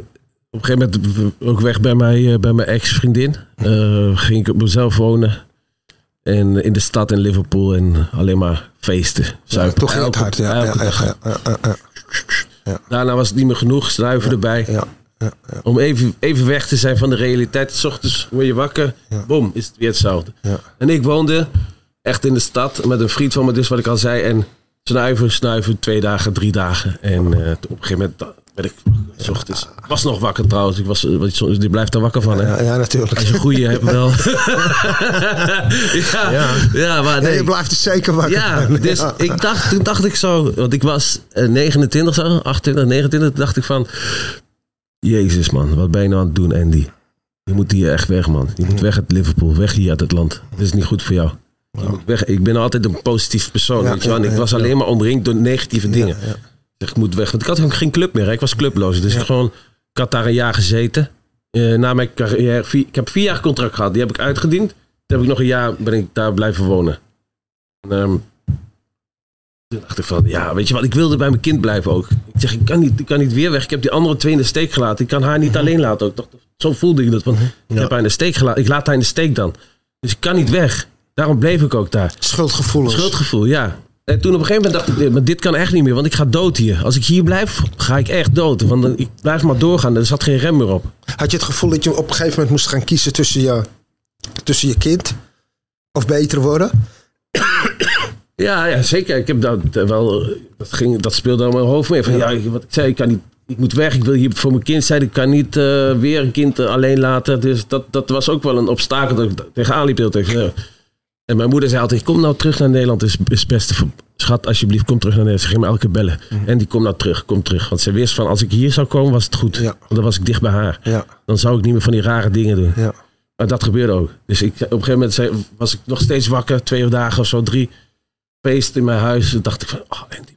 Speaker 2: Op een gegeven moment ook weg bij, mij, eh, bij mijn ex-vriendin. Eh, ging ik op mezelf wonen. En in de stad in Liverpool. En alleen maar feesten. Zuipen.
Speaker 3: Toch
Speaker 2: Elke-
Speaker 3: hard. Ja.
Speaker 2: Daarna was het niet meer genoeg. Snuiven erbij.
Speaker 3: Ja, ja, ja.
Speaker 2: Om even, even weg te zijn van de realiteit. S ochtends word je wakker. Boom, is het weer hetzelfde.
Speaker 3: Ja.
Speaker 2: En ik woonde echt in de stad met een vriend van me, dus wat ik al zei. En snuiven, snuiven, twee dagen, drie dagen. En eh, op een gegeven moment werd ik s ochtends. Ik was nog wakker trouwens. Ik was, die blijft er wakker van, hè?
Speaker 3: Ja, ja, natuurlijk.
Speaker 2: Als je een goeie hebt wel. ja, ja. maar
Speaker 3: Ja,
Speaker 2: nee.
Speaker 3: je blijft er zeker wakker
Speaker 2: Ja,
Speaker 3: van.
Speaker 2: dus ik dacht, toen dacht ik zo, want ik was eh, 29 zo, 28, 29, toen dacht ik van, Jezus man, wat ben je nou aan het doen Andy? Je moet hier echt weg man. Je moet weg uit Liverpool, weg hier uit het land. Dit is niet goed voor jou. Moet weg. Ik ben altijd een positief persoon, weet je. En ik was alleen maar omringd door negatieve dingen.
Speaker 3: ja.
Speaker 2: Ik zeg, ik moet weg. Want ik had ook geen club meer. hè. Ik was clubloos. Dus ik, gewoon, ik had daar een jaar gezeten. Eh, na mijn carrière, vier- ik heb vier jaar contract gehad. Die heb ik uitgediend. Toen heb ik nog een jaar ben ik daar blijven wonen. En, ehm, toen dacht ik van, ja, weet je wat, ik wilde bij mijn kind blijven ook. Ik zeg, ik kan niet, ik kan niet weer weg. Ik heb die andere twee in de steek gelaten. Ik kan haar niet alleen laten ook. Toch, zo voelde ik dat. Want ik heb haar in de steek gelaten. Ik laat haar in de steek dan. Dus ik kan niet weg. Daarom bleef ik ook daar.
Speaker 3: Schuldgevoelens.
Speaker 2: Schuldgevoel, ja. En toen op een gegeven moment dacht ik, maar dit kan echt niet meer, want ik ga dood hier. Als ik hier blijf, ga ik echt dood. Want ik blijf maar doorgaan, er zat geen rem meer op.
Speaker 3: Had je het gevoel dat je op een gegeven moment moest gaan kiezen tussen je, tussen je kind of beter worden?
Speaker 2: Ja, ja zeker. Ik heb dat eh, wel, dat, ging, dat speelde al in mijn hoofd mee. Van, ja. wat ik zei, ik kan niet, ik moet weg. Ik wil hier voor mijn kind zijn. Ik kan niet eh, weer een kind alleen laten. Dus dat, dat was ook wel een obstakel dat ik tegenaan liep. tegen. En mijn moeder zei altijd, kom nou terug naar Nederland. is, is het beste. voor- Schat, alsjeblieft, kom terug naar Nederland. Ze ging me elke keer bellen. En die kom nou terug, kom terug. Want ze wist van, als ik hier zou komen, was het goed.
Speaker 3: Ja.
Speaker 2: Want dan was ik dicht bij haar.
Speaker 3: Ja,
Speaker 2: Dan zou ik niet meer van die rare dingen doen.
Speaker 3: ja.
Speaker 2: Maar dat gebeurde ook. Dus ik, op een gegeven moment zei, was ik nog steeds wakker. Twee dagen of zo, drie. Feest in mijn huis. Toen dacht ik van, oh Andy.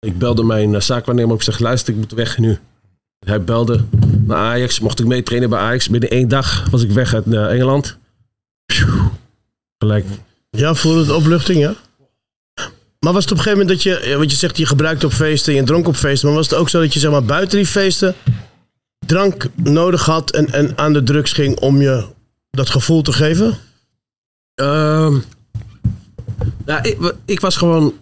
Speaker 2: Ik belde mijn uh, zaakwaarnemer op. Ik zeg, luister, ik moet weg nu. Hij belde naar Ajax. Mocht ik meetrainen bij Ajax. Binnen één dag was ik weg uit uh, Engeland. Gelijk.
Speaker 1: Ja, voelde het opluchting, ja? Maar was het op een gegeven moment dat je, want je zegt je gebruikte op feesten en je dronk op feesten, maar was het ook zo dat je zeg maar buiten die feesten drank nodig had en, en aan de drugs ging om je dat gevoel te geven?
Speaker 2: Ehm, nou, ik, ik was gewoon...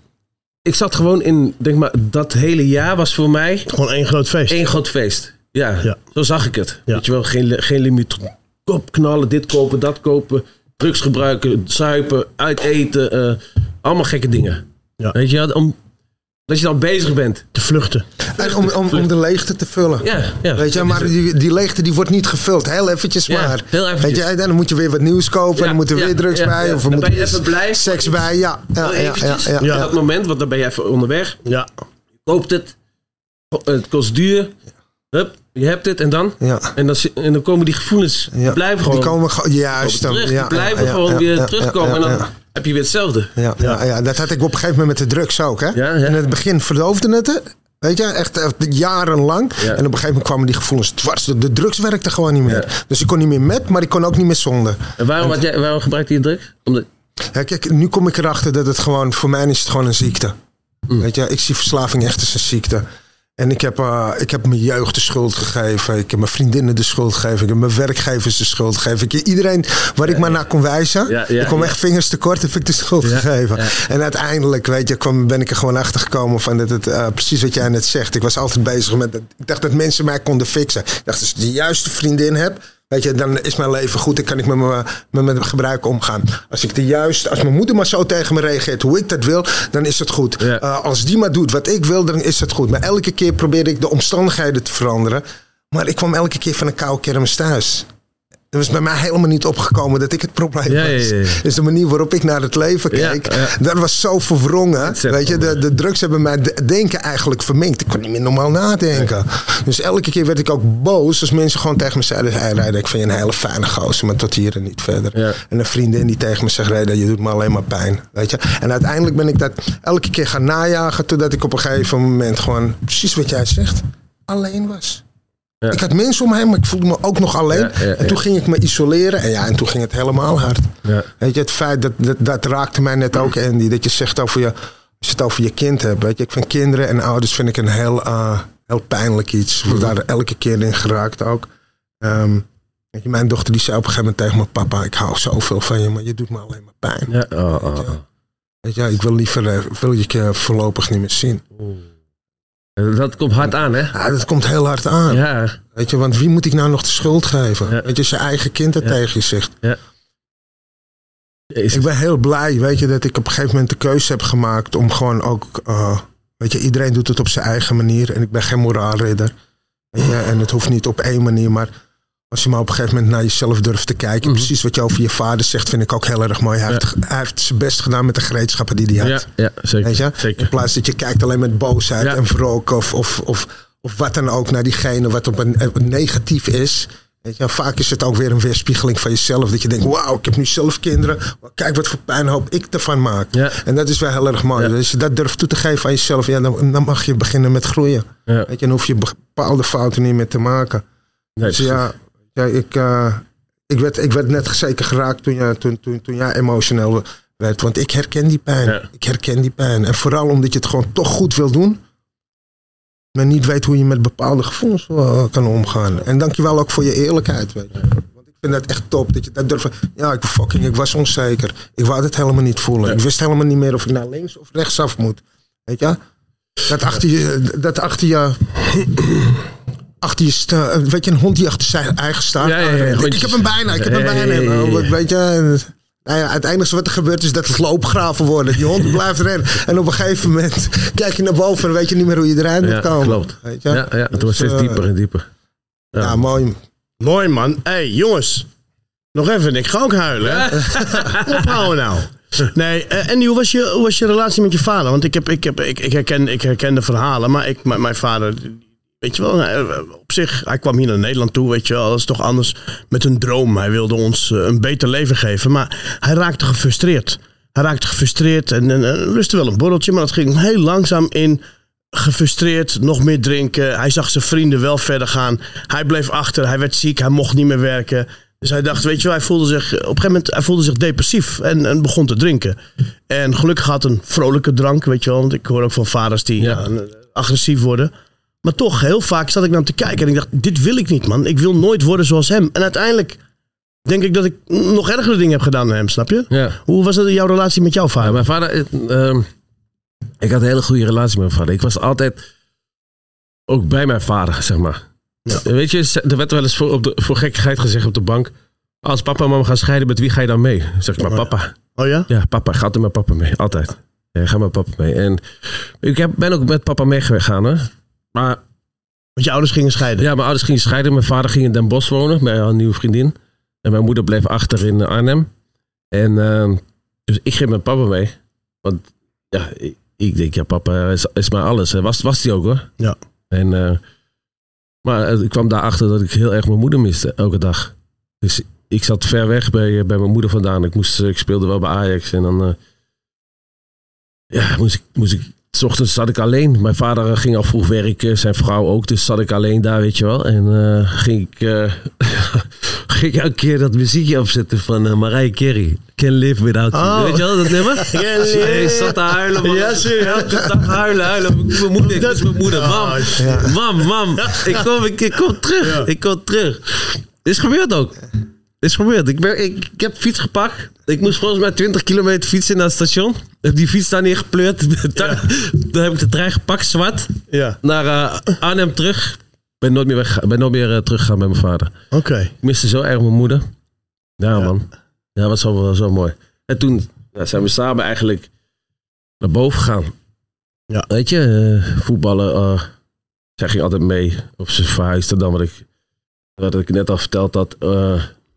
Speaker 2: Ik zat gewoon in, denk maar, dat hele jaar was voor mij
Speaker 1: Gewoon één groot feest.
Speaker 2: één groot feest. Ja,
Speaker 1: Ja.
Speaker 2: zo zag ik het.
Speaker 1: Ja.
Speaker 2: Weet je wel, geen, geen limiet. Kop knallen, dit kopen, dat kopen. Drugs gebruiken, zuipen, uiteten. eh, allemaal gekke dingen.
Speaker 1: Ja.
Speaker 2: Weet je om, dat je dan bezig bent.
Speaker 1: Te vluchten.
Speaker 3: En om, om, om de leegte te vullen.
Speaker 2: Ja, ja.
Speaker 3: Weet je, maar die, die leegte die wordt niet gevuld. Heel eventjes
Speaker 2: Ja,
Speaker 3: maar.
Speaker 2: heel eventjes.
Speaker 3: Weet je, dan moet je weer wat nieuws kopen.
Speaker 2: Ja,
Speaker 3: dan moet er
Speaker 2: ja,
Speaker 3: weer drugs
Speaker 2: ja,
Speaker 3: bij.
Speaker 2: ja.
Speaker 3: Of er
Speaker 2: Dan
Speaker 3: moet
Speaker 2: ben je even blij.
Speaker 3: seks bij. Ja, ja,
Speaker 2: Heel
Speaker 3: ja, ja,
Speaker 2: eventjes.
Speaker 3: ja,
Speaker 1: Ja.
Speaker 2: Dat moment, want dan ben je even onderweg.
Speaker 1: Ja.
Speaker 2: Koopt het. Het kost duur. Hup, je hebt het en dan?
Speaker 3: Ja.
Speaker 2: En dan, en dan komen die gevoelens, die
Speaker 3: Ja.
Speaker 2: blijven gewoon
Speaker 3: Die komen juist.
Speaker 2: terug.
Speaker 3: dan,
Speaker 2: die blijven
Speaker 3: ja,
Speaker 2: gewoon
Speaker 3: ja,
Speaker 2: weer
Speaker 3: ja,
Speaker 2: terugkomen.
Speaker 3: ja,
Speaker 2: en dan
Speaker 3: ja,
Speaker 2: heb je weer hetzelfde.
Speaker 3: Ja, ja, ja, dat had ik op een gegeven moment met de drugs ook. Hè?
Speaker 2: Ja, ja.
Speaker 3: In het begin verdoofde het. Weet je, echt jarenlang.
Speaker 2: Ja.
Speaker 3: En op een gegeven moment kwamen die gevoelens dwars. De, de drugs werkte gewoon niet meer.
Speaker 2: Ja.
Speaker 3: Dus ik kon niet meer met, maar ik kon ook niet meer zonder.
Speaker 2: En waarom, had jij, waarom gebruikte je drugs? Omdat,
Speaker 3: Ja, kijk, nu kom ik erachter dat het gewoon, voor mij is het gewoon een ziekte.
Speaker 2: Mm.
Speaker 3: Weet je, ik zie verslaving echt als een ziekte. En ik heb, eh, ik heb mijn jeugd de schuld gegeven. Ik heb mijn vriendinnen de schuld gegeven. Ik heb mijn werkgevers de schuld gegeven. Ik, iedereen waar ik maar naar kon wijzen.
Speaker 2: Ja, ja,
Speaker 3: ik kwam echt vingers tekort, heb ik de schuld gegeven. En uiteindelijk, weet je, kwam, ben ik er gewoon achter gekomen van dat het, eh, precies wat jij net zegt. Ik was altijd bezig met, dat, ik dacht dat mensen mij konden fixen. Ik dacht, als ik de juiste vriendin heb, weet je, dan is mijn leven goed. Dan kan ik met mijn, met mijn gebruik omgaan. Als ik de juiste, als mijn moeder maar zo tegen me reageert hoe ik dat wil, dan is het goed.
Speaker 2: Ja.
Speaker 3: Eh, als die maar doet wat ik wil, dan is het goed. Maar elke keer probeerde ik de omstandigheden te veranderen. Maar ik kwam elke keer van een koude kermis thuis. Er was bij mij helemaal niet opgekomen dat ik het probleem
Speaker 2: Ja,
Speaker 3: was.
Speaker 2: ja, ja.
Speaker 3: Dus de manier waarop ik naar het leven keek, dat was zo verwrongen. Weet je, de, de drugs hebben mijn de- denken eigenlijk verminkt. Ik kon niet meer normaal nadenken. Dus elke keer werd ik ook boos als mensen gewoon tegen me zeiden: hey, Rijder, ik vind je een hele fijne gozer, maar tot hier en niet verder. En een vriendin die tegen me zegt: Rijder, je doet me alleen maar pijn. Weet je? En uiteindelijk ben ik dat elke keer gaan najagen, totdat ik op een gegeven moment gewoon, precies wat jij zegt, alleen was.
Speaker 2: Ja.
Speaker 3: Ik had mensen om me heen, maar ik voelde me ook nog alleen.
Speaker 2: Ja, ja,
Speaker 3: en toen ging ik me isoleren. En ja, en toen ging het helemaal hard.
Speaker 2: Ja.
Speaker 3: Weet je, het feit dat, dat, dat raakte mij net ook, Andy. Dat je zegt over je, als je het over je kind hebt. Weet je, ik vind kinderen en ouders vind ik een heel, eh, heel pijnlijk iets. Ik word daar elke keer in geraakt ook. Ehm, weet je, mijn dochter die zei op een gegeven moment tegen mijn papa: Ik hou zoveel van je, maar je doet me alleen maar pijn.
Speaker 2: Ja, oh, oh, oh.
Speaker 3: Weet je, ik wil liever eh, wil je je voorlopig niet meer zien.
Speaker 2: Dat komt hard aan, hè?
Speaker 3: Ja, dat komt heel hard aan.
Speaker 2: Ja.
Speaker 3: Weet je, want wie moet ik nou nog de schuld geven?
Speaker 2: Ja.
Speaker 3: Weet je, je eigen kind dat
Speaker 2: Ja.
Speaker 3: tegen je zegt.
Speaker 2: Jezus.
Speaker 3: Ik ben heel blij, weet je, dat ik op een gegeven moment de keuze heb gemaakt om gewoon ook, eh, weet je, iedereen doet het op zijn eigen manier en ik ben geen moraalridder. Weet je, en het hoeft niet op één manier, maar als je maar op een gegeven moment naar jezelf durft te kijken,
Speaker 2: Mhm.
Speaker 3: precies wat je over je vader zegt, vind ik ook heel erg mooi. Hij,
Speaker 2: Ja.
Speaker 3: heeft, hij heeft zijn best gedaan met de gereedschappen die hij had.
Speaker 2: Ja, ja zeker.
Speaker 3: Weet je? In
Speaker 2: zeker.
Speaker 3: plaats dat je kijkt alleen met boosheid
Speaker 2: Ja.
Speaker 3: en wrok of, of, of, of wat dan ook naar diegene wat op een, een negatief is. Weet je, vaak is het ook weer een weerspiegeling van jezelf. Dat je denkt, wauw, ik heb nu zelf kinderen. Kijk wat voor puinhoop ik ervan maak.
Speaker 2: Ja.
Speaker 3: En dat is wel heel erg mooi.
Speaker 2: Ja.
Speaker 3: Dus als je dat durft toe te geven aan jezelf, ja, dan, dan mag je beginnen met groeien.
Speaker 2: Ja.
Speaker 3: Weet je, dan hoef je bepaalde fouten niet meer te maken.
Speaker 2: Nee,
Speaker 3: Dus ja, ja ik, eh, ik, werd, ik werd net zeker geraakt toen, je, toen, toen, toen jij emotioneel werd. Want ik herken die pijn.
Speaker 2: Ja.
Speaker 3: Ik herken die pijn. En vooral omdat je het gewoon toch goed wil doen. Maar niet weet hoe je met bepaalde gevoelens eh, kan omgaan. En dankjewel ook voor je eerlijkheid. Weet je. Want ik vind dat echt top. Dat je dat durft. Ja, ik, fucking, ik was onzeker. Ik wou het helemaal niet voelen.
Speaker 2: Ja.
Speaker 3: Ik wist helemaal niet meer of ik naar links of rechtsaf moet. Weet je? Dat achter je, dat achter je achter je sta, weet je, een hond die achter zijn eigen staart.
Speaker 2: Ja, ja, ja,
Speaker 3: aanrent. ik heb hem bijna, ik heb hem bijna. Nou, Weet je, en, nou ja, het enige wat er gebeurt is dat het loopgraven worden. Die hond blijft rennen. En op een gegeven moment kijk je naar boven en weet je niet meer hoe je eruit moet
Speaker 2: Ja,
Speaker 3: komen.
Speaker 2: klopt.
Speaker 3: Weet je?
Speaker 2: Ja, ja, het
Speaker 3: Dus,
Speaker 2: wordt steeds
Speaker 3: eh,
Speaker 2: dieper en dieper.
Speaker 3: Ja, mooi.
Speaker 1: Mooi man. Hé hey, jongens. Nog even, ik ga ook huilen. Ophouden nou. Nee, eh, Andy, hoe was, je, hoe was je relatie met je vader? Want ik, heb, ik, heb, ik, ik, herken, ik herken de verhalen, maar ik, mijn vader, weet je wel, op zich, hij kwam hier naar Nederland toe, weet je wel, dat is toch anders met een droom. Hij wilde ons eh, een beter leven geven, maar hij raakte gefrustreerd. Hij raakte gefrustreerd en, en, en lustte wel een borreltje, maar dat ging heel langzaam in gefrustreerd, nog meer drinken. Hij zag zijn vrienden wel verder gaan. Hij bleef achter, hij werd ziek, hij mocht niet meer werken. Dus hij dacht, weet je wel, hij voelde zich, op een gegeven moment hij voelde zich depressief en, en begon te drinken. En gelukkig had een vrolijke drank, weet je wel. Want ik hoor ook van vaders die
Speaker 2: Ja.
Speaker 1: ja, agressief worden. Maar toch, heel vaak zat ik naar hem te kijken en ik dacht, dit wil ik niet man. Ik wil nooit worden zoals hem. En uiteindelijk denk ik dat ik nog ergere dingen heb gedaan dan hem, snap je?
Speaker 2: Ja.
Speaker 1: Hoe was in jouw relatie met jouw
Speaker 2: Ja,
Speaker 1: vader?
Speaker 2: mijn vader, eh, ehm, ik had een hele goede relatie met mijn vader. Ik was altijd ook bij mijn vader, zeg maar. Weet je, er werd wel eens voor, op de, voor gekkigheid gezegd op de bank. Als papa en mama gaan scheiden, met wie ga je dan mee? Zeg ik maar, papa.
Speaker 1: Oh ja?
Speaker 2: Ja, papa, gaat er met papa mee. Altijd. Ja, ga met papa mee. En ik heb, ben ook met papa meegegaan, hè. Maar
Speaker 1: Want je ouders gingen scheiden.
Speaker 2: ja, mijn ouders gingen scheiden. Mijn vader ging in Den Bosch wonen bij een nieuwe vriendin. En mijn moeder bleef achter in Arnhem. En ehm, dus ik ging met papa mee. Want ja, ik, ik denk, ja, papa is, is maar alles. Was, was die ook hoor.
Speaker 1: Ja.
Speaker 2: En, eh, maar eh, ik kwam daarachter dat ik heel erg mijn moeder miste elke dag. Dus ik zat ver weg bij, eh, bij mijn moeder vandaan. Ik, moest, eh, ik speelde wel bij Ajax. En dan eh, ja, moest ik, moest ik. S ochtends zat ik alleen. Mijn vader eh, ging al vroeg werken, zijn vrouw ook. Dus zat ik alleen daar, weet je wel. En eh, ging ik, eh, ging ik elke keer dat muziekje opzetten van eh, Mariah Carey. Can live without you.
Speaker 1: Oh.
Speaker 2: Weet je wel, dat nummer? Ik zat te huilen, man.
Speaker 1: Ja, serieus?
Speaker 2: Elke dag huilen, huilen. Mijn moeder, ik mis mijn moeder. Mam, mam, mam. Ik kom, ik, ik kom terug.
Speaker 1: Ja.
Speaker 2: Ik kom terug. Is gebeurd ook. Is gebeurd. Ik, ben, ik, ik heb fiets gepakt. Ik moest volgens mij 20 kilometer fietsen naar het station. Ik heb die fiets daar neergepleurd. Dan heb ik de trein gepakt, zwart.
Speaker 1: Ja,
Speaker 2: Naar eh, Arnhem terug. Ben nooit meer, weg, ben nooit meer eh, teruggegaan met mijn vader.
Speaker 1: oké.
Speaker 2: Ik miste zo erg mijn moeder. Ja, man. Ja, was zo, was zo mooi. En toen ja, zijn we samen eigenlijk naar boven gegaan.
Speaker 1: Ja.
Speaker 2: Weet je, eh, voetballen. zij ging altijd mee. Of ze verhuisde dan, wat ik, wat ik net al verteld had.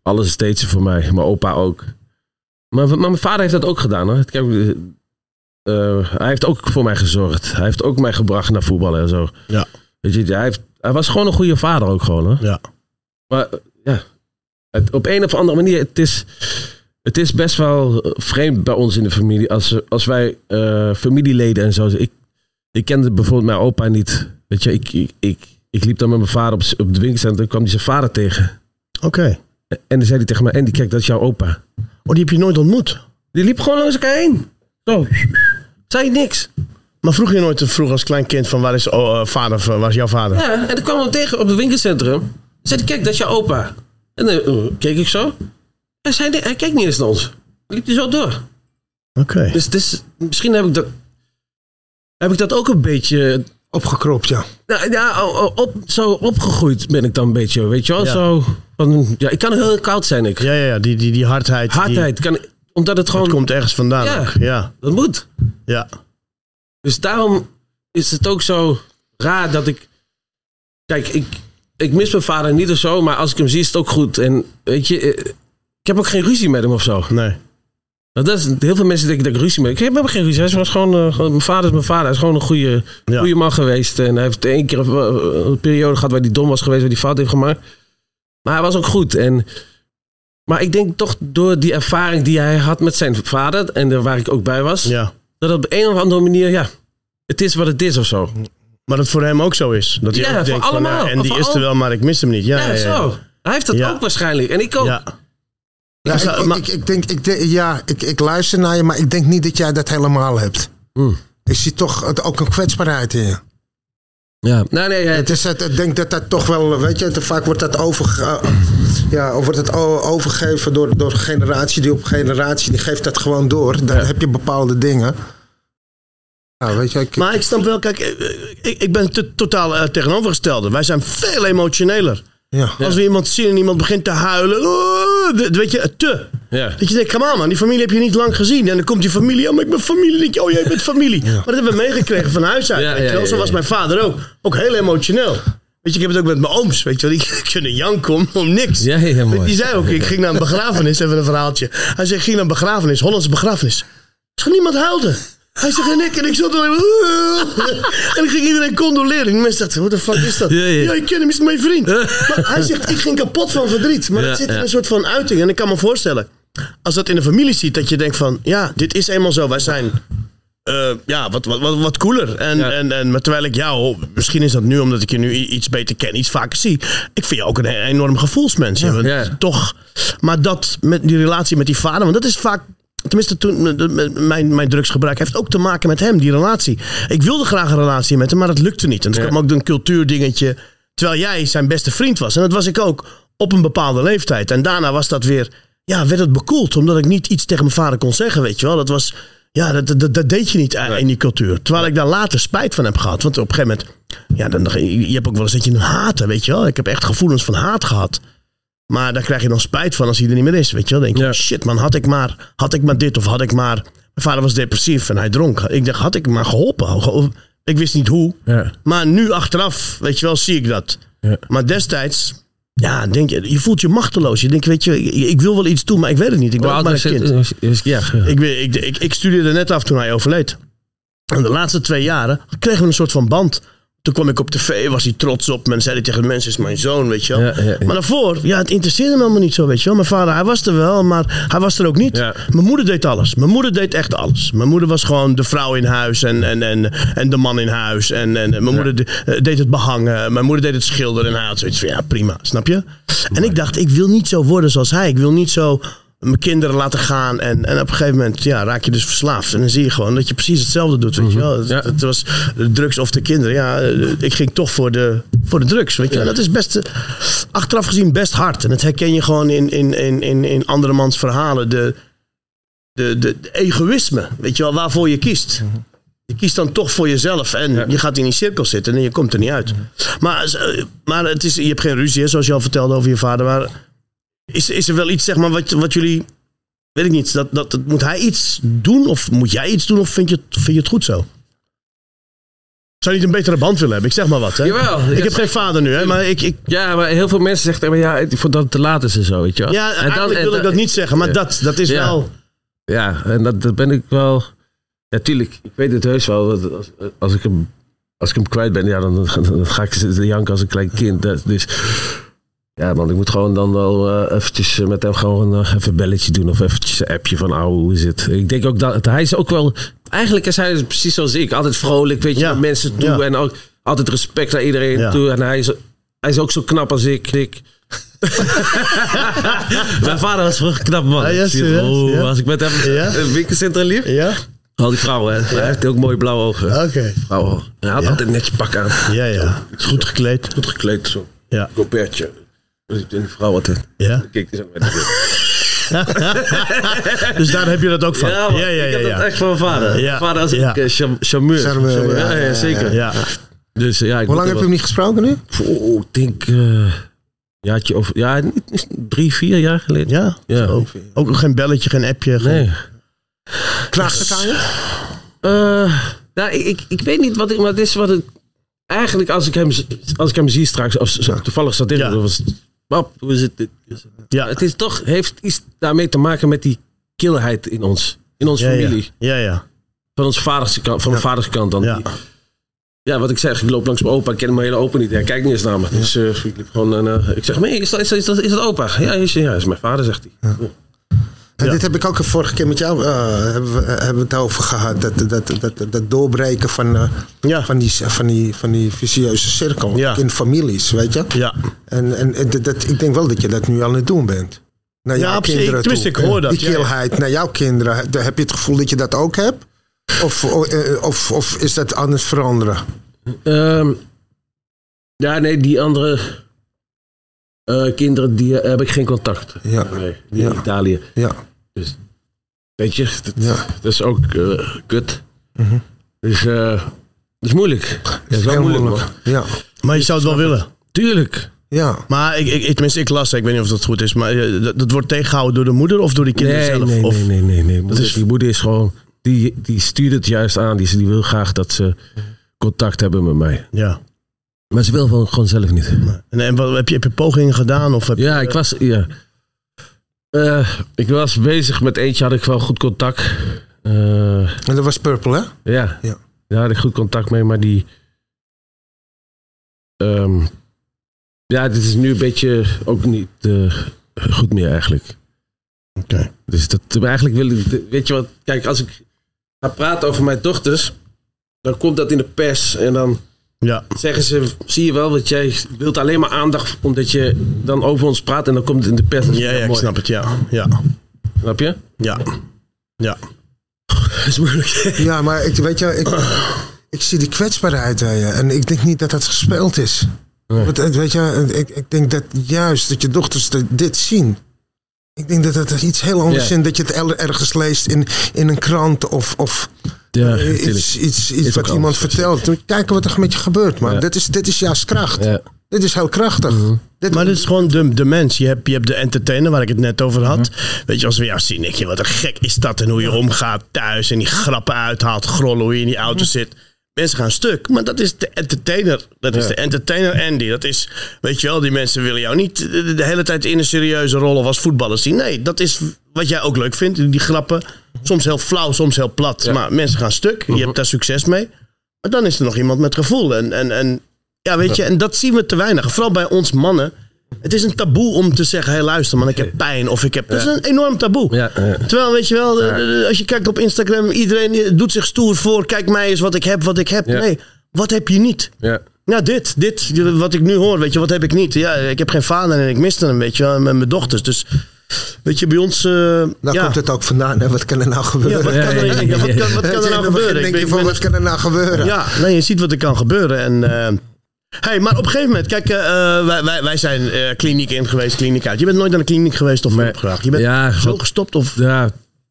Speaker 2: Alles is steeds voor mij. Mijn opa ook. Maar, maar mijn vader heeft dat ook gedaan. Hoor. Kijk, eh, eh, hij heeft ook voor mij gezorgd. Hij heeft ook mij gebracht naar voetballen en zo.
Speaker 1: Ja.
Speaker 2: Weet je, hij, heeft, hij was gewoon een goede vader ook gewoon. Hoor.
Speaker 1: Ja.
Speaker 2: Maar eh, ja, het, op een of andere manier, het is, het is best wel vreemd bij ons in de familie. Als, als wij familieleden en zo. Ik, ik kende bijvoorbeeld mijn opa niet. Weet je, ik, ik, ik, ik liep dan met mijn vader op, op de winkelcentrum en kwam hij zijn vader tegen.
Speaker 1: Oké.
Speaker 2: En dan zei hij tegen mij, Andy, kijk, dat is jouw opa.
Speaker 1: Oh, die heb je nooit ontmoet?
Speaker 2: Die liep gewoon langs elkaar heen. Zo. Zei niks.
Speaker 1: Maar vroeg je nooit vroeg als klein kind van waar is oh, eh, vader, van- waar is jouw vader?
Speaker 2: Ja, en dan kwam hem tegen op het winkelcentrum. Zei hij, kijk, dat is jouw opa. En dan eh, keek ik zo. Hij, zei, hij keek niet eens naar ons. Liep hij zo door.
Speaker 1: Oké.
Speaker 2: Dus, dus misschien heb ik dat, heb ik dat ook een beetje.
Speaker 3: Opgekropt, ja.
Speaker 2: Nou, ja, o- op, zo opgegroeid ben ik dan een beetje, weet je wel?
Speaker 1: Ja.
Speaker 2: Zo, van, ja, ik kan heel koud zijn, ik.
Speaker 1: Ja, ja, ja, die, die, die hardheid. die-
Speaker 2: Hardheid, kan, omdat het gewoon.
Speaker 1: dat komt ergens vandaan.
Speaker 2: Ja.
Speaker 1: ook. Ja.
Speaker 2: Dat moet.
Speaker 1: Ja.
Speaker 2: Dus daarom is het ook zo raar dat ik. Kijk, ik, ik mis mijn vader niet of zo, maar als ik hem zie is het ook goed. En weet je, eh, ik heb ook geen ruzie met hem of zo.
Speaker 1: Nee.
Speaker 2: Nou, Dat is, heel veel mensen denken dat ik ruzie met hem. Ik heb geen ruzie. Hij was gewoon, eh, gewoon- mijn vader is mijn vader. Hij is gewoon een goede,
Speaker 1: Ja.
Speaker 2: goede man geweest. En hij heeft één keer een, een periode gehad waar hij dom was geweest, waar hij fout heeft gemaakt. Maar hij was ook goed. En, maar ik denk toch door die ervaring die hij had met zijn vader, en daar waar ik ook bij was,
Speaker 1: Ja.
Speaker 2: dat op een of andere manier, ja, het is wat het is of zo.
Speaker 1: Maar dat voor hem ook zo is. Dat hij
Speaker 2: Ja,
Speaker 1: ook denkt van,
Speaker 2: allemaal.
Speaker 1: ja, en die is er wel, maar ik mis hem niet. Ja,
Speaker 2: Ja, zo. Hij heeft dat ook waarschijnlijk. En ik ook.
Speaker 1: Ja.
Speaker 3: Ik, ik,
Speaker 1: maar-
Speaker 3: ik, ik denk, ik, denk- ja ik, ik luister naar je, maar ik denk niet dat jij dat helemaal hebt.
Speaker 2: Hmm.
Speaker 3: Ik zie toch het- ook een kwetsbaarheid in je.
Speaker 2: Ja. Nee, nee,
Speaker 3: Het is het, ik denk dat dat toch wel, weet je, te vaak wordt dat overge, ja, wordt het overgegeven door, door generatie die op generatie, die geeft dat gewoon door. Dan
Speaker 2: Ja.
Speaker 3: heb je bepaalde dingen. Nou, weet je, ik,
Speaker 1: Maar ik snap wel, kijk, eh, ik, ik ben te- totaal eh, tegenovergestelde. Wij zijn veel emotioneler.
Speaker 3: ja.
Speaker 1: Als we iemand zien en iemand begint te huilen, oh, weet je, te.
Speaker 2: ja.
Speaker 1: Dat je denkt, come on man, die familie heb je niet lang gezien. En dan komt die familie, oh maar ik ben familie. Denk je, oh jij bent familie. Maar dat hebben we meegekregen van huis uit. Weet je wel. Zo was mijn vader ook. Ook heel emotioneel. Weet je, ik heb het ook met mijn ooms. Weet je wel, die kunnen janken om, om niks.
Speaker 2: Ja, ja, mooi.
Speaker 1: Die zei ook, ik ging naar een begrafenis, even een verhaaltje. Hij zei, ik ging naar een begrafenis, Hollandse begrafenis. Zag niemand huilde. Hij zegt en ik en ik zat er en ik ging iedereen condoleren. En mensen dachten, what the fuck is dat?
Speaker 2: Ja, ja.
Speaker 1: ik ken hem, is mijn vriend. Maar hij zegt, ik ging kapot van verdriet. Maar het zit in een soort van uiting. En ik kan me voorstellen, als dat in de familie ziet, dat je denkt van, ja, dit is eenmaal zo. Wij zijn eh, ja, wat, wat, wat, wat cooler. En,
Speaker 2: Ja.
Speaker 1: en, en maar terwijl ik jou, misschien is dat nu omdat ik je nu iets beter ken, iets vaker zie. Ik vind je ook een enorm gevoelsmens.
Speaker 2: Ja.
Speaker 1: Toch. Maar dat met die relatie met die vader, want dat is vaak. Tenminste, toen, mijn, mijn drugsgebruik heeft ook te maken met hem, die relatie. Ik wilde graag een relatie met hem, maar dat lukte niet. En toen
Speaker 2: Ja.
Speaker 1: kwam ook een cultuurdingetje. Terwijl jij zijn beste vriend was. En dat was ik ook op een bepaalde leeftijd. En daarna was dat weer, ja, werd het bekoeld. Omdat ik niet iets tegen mijn vader kon zeggen, weet je wel. Dat was, Ja, dat, dat, dat deed je niet in die cultuur. Terwijl ik daar later spijt van heb gehad. Want op een gegeven moment... Ja, dan, je hebt ook wel eens dat je een haat, weet je wel. Ik heb echt gevoelens van haat gehad. Maar daar krijg je dan spijt van als hij er niet meer is, weet je wel. Dan denk je,
Speaker 2: Ja.
Speaker 1: shit man, had ik, maar, had ik maar dit of had ik maar... Mijn vader was depressief en hij dronk. Ik dacht, had ik maar geholpen? Ge- Ik wist niet hoe.
Speaker 2: Ja.
Speaker 1: Maar nu achteraf, weet je wel, zie ik dat.
Speaker 2: Ja.
Speaker 1: Maar destijds... Ja, denk je, je voelt je machteloos. Je denkt, weet je, ik, ik wil wel iets doen, maar ik weet het niet. Ik ben maar een kind.
Speaker 2: Ja, ja.
Speaker 1: Ik, ik, ik, ik studeerde net af toen hij overleed. En de laatste twee jaren kregen we een soort van band. Toen kwam ik op tv, was hij trots op me en zei hij tegen de mensen, is mijn zoon, weet je wel.
Speaker 2: Ja, ja, ja.
Speaker 1: Maar daarvoor, ja, het interesseerde me allemaal niet zo, weet je wel. Mijn vader, hij was er wel, maar hij was er ook niet. Mijn moeder deed alles. Mijn moeder deed echt alles. Mijn moeder was gewoon de vrouw in huis en, en, en, en de man in huis. En, en mijn moeder de- eh, deed het behangen. Mijn moeder deed het schilderen. En hij had zoiets van, ja, prima, snap je? En ik dacht, ik wil niet zo worden zoals hij. Ik wil niet zo mijn kinderen laten gaan. En, en op een gegeven moment ja, raak je dus verslaafd. En dan zie je gewoon dat je precies hetzelfde doet. Weet je wel? Het,
Speaker 2: Ja.
Speaker 1: het was de drugs of de kinderen. Ja, eh, ik ging toch voor de, voor de drugs. Weet je? Dat is best, achteraf gezien best hard. En dat herken je gewoon in, in, in, in, in andermans verhalen. De, de, de, de egoïsme, weet je wel, waarvoor je kiest. Je kiest dan toch voor jezelf en je gaat in die cirkel zitten en je komt er niet uit. Maar, eh, maar het is, je hebt geen ruzie, hè, zoals je al vertelde over je vader. Maar is, is er wel iets, zeg maar, wat, wat jullie. Weet ik niet. Dat, dat, dat- moet hij iets doen? Of moet jij iets doen? Of vind je, het- vind je het goed zo? Zou je niet een betere band willen hebben? Ik zeg maar wat. Hè?
Speaker 2: Jawel.
Speaker 1: Ik
Speaker 2: Ja,
Speaker 1: heb geen vader nu, hè? Maar ik. ik
Speaker 2: Ja, maar heel veel mensen zeggen, maar ja, voordat het te laat is en zo, weet je wel.
Speaker 1: ja,
Speaker 2: En dan-
Speaker 1: eigenlijk
Speaker 2: en
Speaker 1: wil ik
Speaker 2: dan-
Speaker 1: dat niet zeggen. Maar
Speaker 2: Ja.
Speaker 1: dat, dat is
Speaker 2: Ja.
Speaker 1: wel.
Speaker 2: Ja, en dat, dat ben ik wel. Ja, tuurlijk, ik weet het heus wel. dat Als, als, ik, hem, als ik hem kwijt ben, ja, dan, dan ga ik janken als een klein kind. Dat, dus ja, man, ik moet gewoon dan wel eh, eventjes met hem gewoon eh, even een belletje doen. Of eventjes een appje van, ouwe, hoe is het? Ik denk ook dat hij is ook wel. Eigenlijk is hij precies zoals ik. Altijd vrolijk, weet je,
Speaker 1: Ja.
Speaker 2: naar mensen toe.
Speaker 1: Ja.
Speaker 2: En ook altijd respect naar iedereen
Speaker 1: Ja.
Speaker 2: toe. En hij is, hij is ook zo knap als ik. ik. Mijn vader was vroeger knap man.
Speaker 1: Ah, ja,
Speaker 2: Ik zie-
Speaker 1: serieus?
Speaker 2: oh. Als ik met hem
Speaker 1: Ja?
Speaker 2: een winkelcentrum liep.
Speaker 1: Ja?
Speaker 2: Al die vrouwen, hè. Hij heeft ook mooie blauwe ogen.
Speaker 1: Oké.
Speaker 2: Vrouwen. Hij had
Speaker 1: Ja?
Speaker 2: altijd netjes pak aan.
Speaker 1: Ja, ja. Goed gekleed.
Speaker 2: Goed gekleed, zo.
Speaker 1: Ja.
Speaker 2: Gopertje. Dus ik die vrouw.
Speaker 1: Ja.
Speaker 2: Kijk, die zijn met
Speaker 1: Dus daar heb je dat ook van.
Speaker 2: Ja, man,
Speaker 1: ja, ja,
Speaker 2: ik
Speaker 1: ja.
Speaker 2: heb
Speaker 1: ja.
Speaker 2: dat echt van mijn vader.
Speaker 1: Ja.
Speaker 2: Vader was
Speaker 1: Ja.
Speaker 2: eh, charmeur.
Speaker 3: Charmeur, ja,
Speaker 2: ja, ja,
Speaker 3: ja,
Speaker 2: zeker.
Speaker 1: Ja.
Speaker 2: Dus ja, ik
Speaker 3: Hoe lang heb je hem niet gesproken nu?
Speaker 2: Oh, ik denk... eh jaartje of... Ja, drie, vier jaar geleden.
Speaker 1: Ja?
Speaker 2: Ja.
Speaker 1: Ook, ook geen belletje, geen appje. geen-
Speaker 2: Nee.
Speaker 3: Knaagt het aan je?
Speaker 2: Eh, nou, ik, ik, ik weet niet wat ik, maar het is wat ik eigenlijk als ik hem, als ik hem zie straks, of zo, toevallig zat in,
Speaker 1: Ja.
Speaker 2: was hoe is het?
Speaker 1: Ja.
Speaker 2: Het is toch, heeft iets daarmee te maken met die kilheid in ons, in onze
Speaker 1: Ja,
Speaker 2: familie.
Speaker 1: Ja, ja.
Speaker 2: Van onze vaders kant, van mijn vaders kant dan.
Speaker 1: Ja.
Speaker 2: Ja, wat ik zeg, ik loop langs mijn opa, ik ken mijn hele opa niet. Hij kijkt niet eens naar me. Dus eh, ik liep gewoon en ik zeg, nee, is dat, is dat, is dat, is dat opa? Ja, is, ja, is mijn vader, zegt hij.
Speaker 3: En
Speaker 1: Ja.
Speaker 3: dit heb ik ook de vorige keer met jou eh, hebben, we, hebben we het over gehad. Dat, dat, dat, dat, doorbreken van, eh,
Speaker 1: Ja.
Speaker 3: van, die, van, die, van die vicieuze cirkel
Speaker 1: Ja.
Speaker 3: in families, weet je?
Speaker 1: Ja.
Speaker 3: En, en, en dat, ik denk wel dat je dat nu aan het doen bent. Naar
Speaker 1: Ja,
Speaker 3: jouw kinderen toe.
Speaker 1: ik hoor dat,
Speaker 3: Die kilheid naar jouw kinderen. Heb je het gevoel dat je dat ook hebt? Of, of, of, of is dat anders veranderen?
Speaker 2: Ehm, ja, nee, die andere eh, kinderen, die eh, heb ik geen contact.
Speaker 3: Ja,
Speaker 2: Nee, die
Speaker 3: Ja.
Speaker 2: in Italië.
Speaker 3: ja,
Speaker 2: Weet je, dat,
Speaker 3: ja.
Speaker 2: dat is ook eh, kut. Dus eh dat is moeilijk. Dat is wel
Speaker 3: Heel
Speaker 2: moeilijk.
Speaker 3: Ja,
Speaker 1: Maar je zou het wel willen.
Speaker 2: Tuurlijk.
Speaker 3: ja.
Speaker 1: Maar ik, ik, ik- tenminste, ik las, ik weet niet of dat goed is, maar dat, dat wordt tegengehouden door de moeder of door die kinderen
Speaker 2: Nee,
Speaker 1: zelf?
Speaker 2: nee,
Speaker 1: of,
Speaker 2: nee, nee, nee, nee. Moeder,
Speaker 1: is-
Speaker 2: Die moeder is gewoon, die, die stuurt het juist aan. Die, die wil graag dat ze contact hebben met mij.
Speaker 1: Ja.
Speaker 2: Maar ze wil gewoon, gewoon zelf niet.
Speaker 1: En, en wat, heb, je, heb je pogingen gedaan? Of heb,
Speaker 2: Ja, ik was, ja. Eh, ik was bezig met eentje, had ik wel goed contact. Eh,
Speaker 3: En dat was Purple, hè?
Speaker 2: Ja.
Speaker 3: Ja.
Speaker 2: Daar had ik goed contact mee, maar die. ehm, ja, dit is nu een beetje ook niet eh, goed meer eigenlijk.
Speaker 1: Oké.
Speaker 2: Dus dat eigenlijk wil ik. Weet je wat? Kijk, als ik ga praten over mijn dochters, dan komt dat in de pers en dan
Speaker 1: Ja.
Speaker 2: zeggen ze: zie je wel, dat jij wilt alleen maar aandacht omdat je dan over ons praat en dan komt het in de pers.
Speaker 1: Ja, ja, ik
Speaker 2: mooi.
Speaker 1: snap het, ja. Ja.
Speaker 2: Snap je?
Speaker 1: Ja. Ja.
Speaker 2: Dat is moeilijk.
Speaker 3: Ja, maar ik, weet je, ik, ik zie die kwetsbaarheid bij je. En ik denk niet dat dat gespeeld is.
Speaker 2: Nee.
Speaker 3: Want, eh, weet je, ik, ik denk dat juist dat je dochters dit zien. Ik denk dat het iets heel anders
Speaker 2: Ja.
Speaker 3: is dat je het ergens leest in, in een krant of, of
Speaker 2: Ja,
Speaker 3: eh, iets, iets, wat iemand vertelt. Kijken wat er met je gebeurt, man. Dit, is, dit is juist kracht. Dit is heel krachtig. dit,
Speaker 1: Maar dit is gewoon de, de mens. Je hebt, je hebt de entertainer waar ik het net over had. Weet je, als we jou zien, denk je, wat een gek is dat. En hoe je omgaat thuis en die grappen uithaalt, grollen, hoe je in die auto zit. Mensen gaan stuk, maar dat is de entertainer. Dat is de entertainer Andy. Dat is, weet je wel, die mensen willen jou niet de, de hele tijd in een serieuze rol of als voetballer zien. Nee, dat is wat jij ook leuk vindt, die grappen. Soms heel flauw, soms heel plat. Maar mensen gaan stuk. Je hebt daar succes mee. Maar dan is er nog iemand met gevoel. En, en, en ja, weet je, en dat zien we te weinig. Vooral bij ons mannen. Het is een taboe om te zeggen: hé, luister, man, ik heb pijn. Of ik heb. Dat is een enorm taboe.
Speaker 2: Ja, ja.
Speaker 1: Terwijl, weet je wel, als je kijkt op Instagram, iedereen doet zich stoer voor. Kijk mij eens wat ik heb, wat ik heb.
Speaker 2: Ja.
Speaker 1: Nee, wat heb je niet?
Speaker 2: Ja.
Speaker 1: Ja, dit, dit, wat ik nu hoor, weet je, wat heb ik niet? Ja, ik heb geen vader en ik miste hem, weet je met mijn dochters. Dus, weet je, bij ons... eh,
Speaker 3: Daar
Speaker 1: ja.
Speaker 3: komt het ook vandaan. Hè? Wat kan er nou
Speaker 1: Ja,
Speaker 3: gebeuren?
Speaker 1: wat kan er,
Speaker 2: Ja, ja, ja,
Speaker 1: ja, wat kan, wat kan er nou gebeuren?
Speaker 3: denk
Speaker 1: Ik
Speaker 3: je van, wat kan er nou gebeuren?
Speaker 1: ja, nee, je ziet wat er kan gebeuren. En, eh, hey, maar op een gegeven moment, kijk, eh, wij, wij, wij zijn eh, kliniek in geweest, kliniek uit. Je bent nooit naar de kliniek geweest of
Speaker 2: Nee.
Speaker 1: Je bent
Speaker 2: Ja,
Speaker 1: zo
Speaker 2: wat-
Speaker 1: gestopt of,
Speaker 2: ja,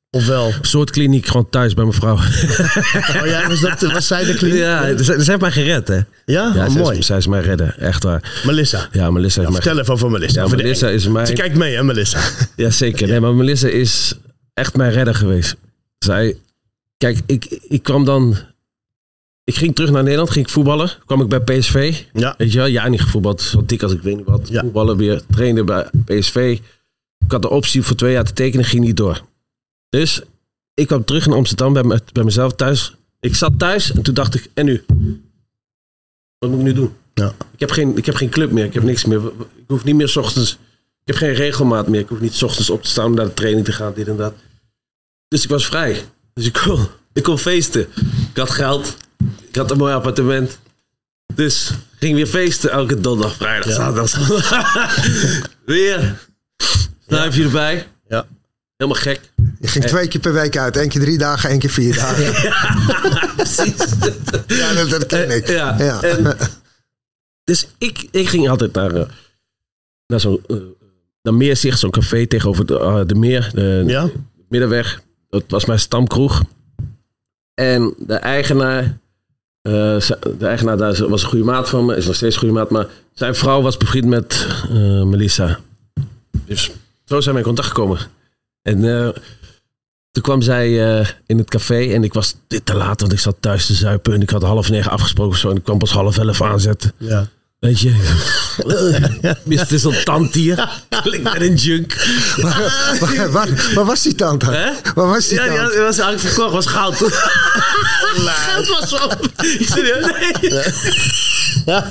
Speaker 1: of wel?
Speaker 2: een soort kliniek gewoon thuis bij mijn vrouw.
Speaker 1: Oh ja, was, dat, was zij de kliniek?
Speaker 2: Ja, ze, ze heeft mij gered, hè.
Speaker 1: Ja,
Speaker 2: Ja,
Speaker 1: Oh,
Speaker 2: zij,
Speaker 1: mooi.
Speaker 2: is, zij is mij redden, echt waar.
Speaker 1: Melissa.
Speaker 2: Ja, Melissa heeft mij
Speaker 1: Vertel even over Melissa.
Speaker 2: Ja,
Speaker 1: Over
Speaker 2: Melissa is mij-
Speaker 1: Ze kijkt mee, hè, Melissa?
Speaker 2: Ja, zeker. Nee, maar Melissa is echt mijn redder geweest. Zij, kijk, ik, ik kwam dan... Ik ging terug naar Nederland, ging ik voetballen. kwam ik bij PSV.
Speaker 1: Ja.
Speaker 2: Weet je wel, ja, niet gevoetbald. Zo dik als ik weet niet wat.
Speaker 1: Ja.
Speaker 2: Voetballen weer, trainde bij PSV. Ik had de optie voor twee jaar te tekenen, ging niet door. Dus ik kwam terug naar Amsterdam bij, me, bij mezelf thuis. Ik zat thuis en toen dacht ik, en nu? Wat moet ik nu doen?
Speaker 1: Ja.
Speaker 2: Ik heb geen, ik heb geen club meer, ik heb niks meer. Ik hoef niet meer 's ochtends. Ik heb geen regelmaat meer. Ik hoef niet 's ochtends op te staan om naar de training te gaan, dit en dat. Dus ik was vrij. Dus ik kon, ik kon feesten. Ik had geld. Ik had een mooi appartement. Dus ging weer feesten elke donderdag, vrijdag, zaterdag. zondag. weer. Snuifje erbij.
Speaker 1: Ja.
Speaker 2: Helemaal gek.
Speaker 3: Je ging twee keer per week uit. Eén keer drie dagen, één keer vier dagen.
Speaker 2: Precies.
Speaker 3: Ja, dat, dat ken ik.
Speaker 2: Ja.
Speaker 3: Ja.
Speaker 2: En, dus ik, ik ging altijd naar, eh, naar zo'n eh, naar Meerzicht, zo'n café tegenover de, eh, de Meer, de
Speaker 1: Ja?
Speaker 2: Middenweg. Dat was mijn stamkroeg. En de eigenaar, eh, de eigenaar daar was een goede maat van me, is nog steeds een goede maat, maar zijn vrouw was bevriend met eh, Melissa. Dus zo zijn we in contact gekomen. En eh, toen kwam zij in het café en ik was dit te laat, want ik zat thuis te zuipen. En ik had half negen afgesproken zo. En ik kwam pas half elf aanzetten.
Speaker 1: Ja.
Speaker 2: Weet je? Is zo'n tand hier. Klinkt met een junk.
Speaker 3: Waar, waar, waar, waar was die tante?
Speaker 2: Hè?
Speaker 3: Waar was die
Speaker 2: Ja, die was eigenlijk verkocht, was goud. Goud was op. Serieus? Nee.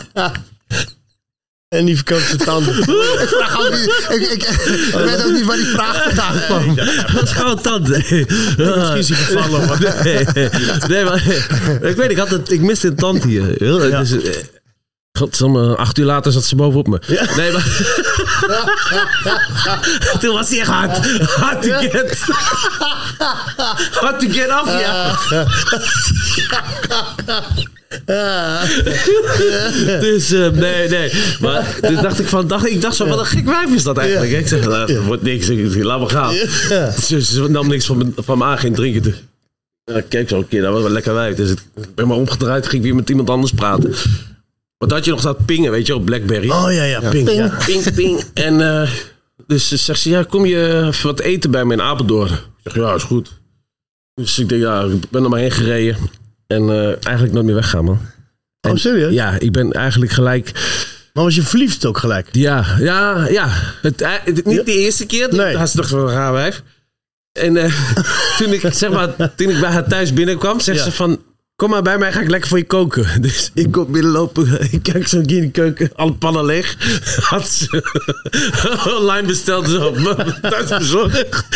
Speaker 1: En die verkoopt zijn tanden.
Speaker 3: Ik vraag ook niet, ik, ik, ik weet ook niet waar die vraag vandaan kwam.
Speaker 2: Dat was goud tand. Nee.
Speaker 1: Misschien is hij gevallen.
Speaker 2: Nee, nee, maar ik weet, ik, had het, ik miste een tand hier.
Speaker 1: Ja.
Speaker 2: dus, eh, Godsamme, acht uur later zat ze bovenop me. Nee, maar... Toen was hij echt hard. Hard to get. Hard to get af, ja. dus eh, nee, nee. Maar toen dacht ik van, dacht, ik dacht zo, wat een gek wijf is dat eigenlijk. Ik zeg, nou, dat wordt niks. Ik, laat me gaan. Ze, ze nam niks van me, van me aan, geen drinken. Ja, keek zo een keer, dat was wel lekker wijf. Dus ik ben maar omgedraaid, ging weer met iemand anders praten. Want had je nog dat pingen, weet je, op Blackberry.
Speaker 1: Oh ja, ja, pink. Ja.
Speaker 2: Ping, ping. En eh, dus ze zegt ze, ja, kom je even wat eten bij me in Apeldoorn? Ik zeg, ja, is goed. Dus ik denk, ja, ik ben er maar heen gereden. En eh, eigenlijk nooit meer weggaan, man.
Speaker 1: Oh, serieus?
Speaker 2: Ja, ik ben eigenlijk gelijk...
Speaker 1: Maar was je verliefd ook gelijk?
Speaker 2: Ja, ja, ja. Het, eh, het- niet de eerste keer.
Speaker 1: Nee.
Speaker 2: Nee. Had ze toch van een raar wijf. En eh, toen, ik, zeg maar, toen ik bij haar thuis binnenkwam, zegt
Speaker 1: Ja.
Speaker 2: ze van... Kom maar bij mij, ga ik lekker voor je koken. Dus ik kom binnenlopen. Ik kijk zo in de keuken. Alle pannen leeg. Had ze online besteld. Zo thuis bezorgd.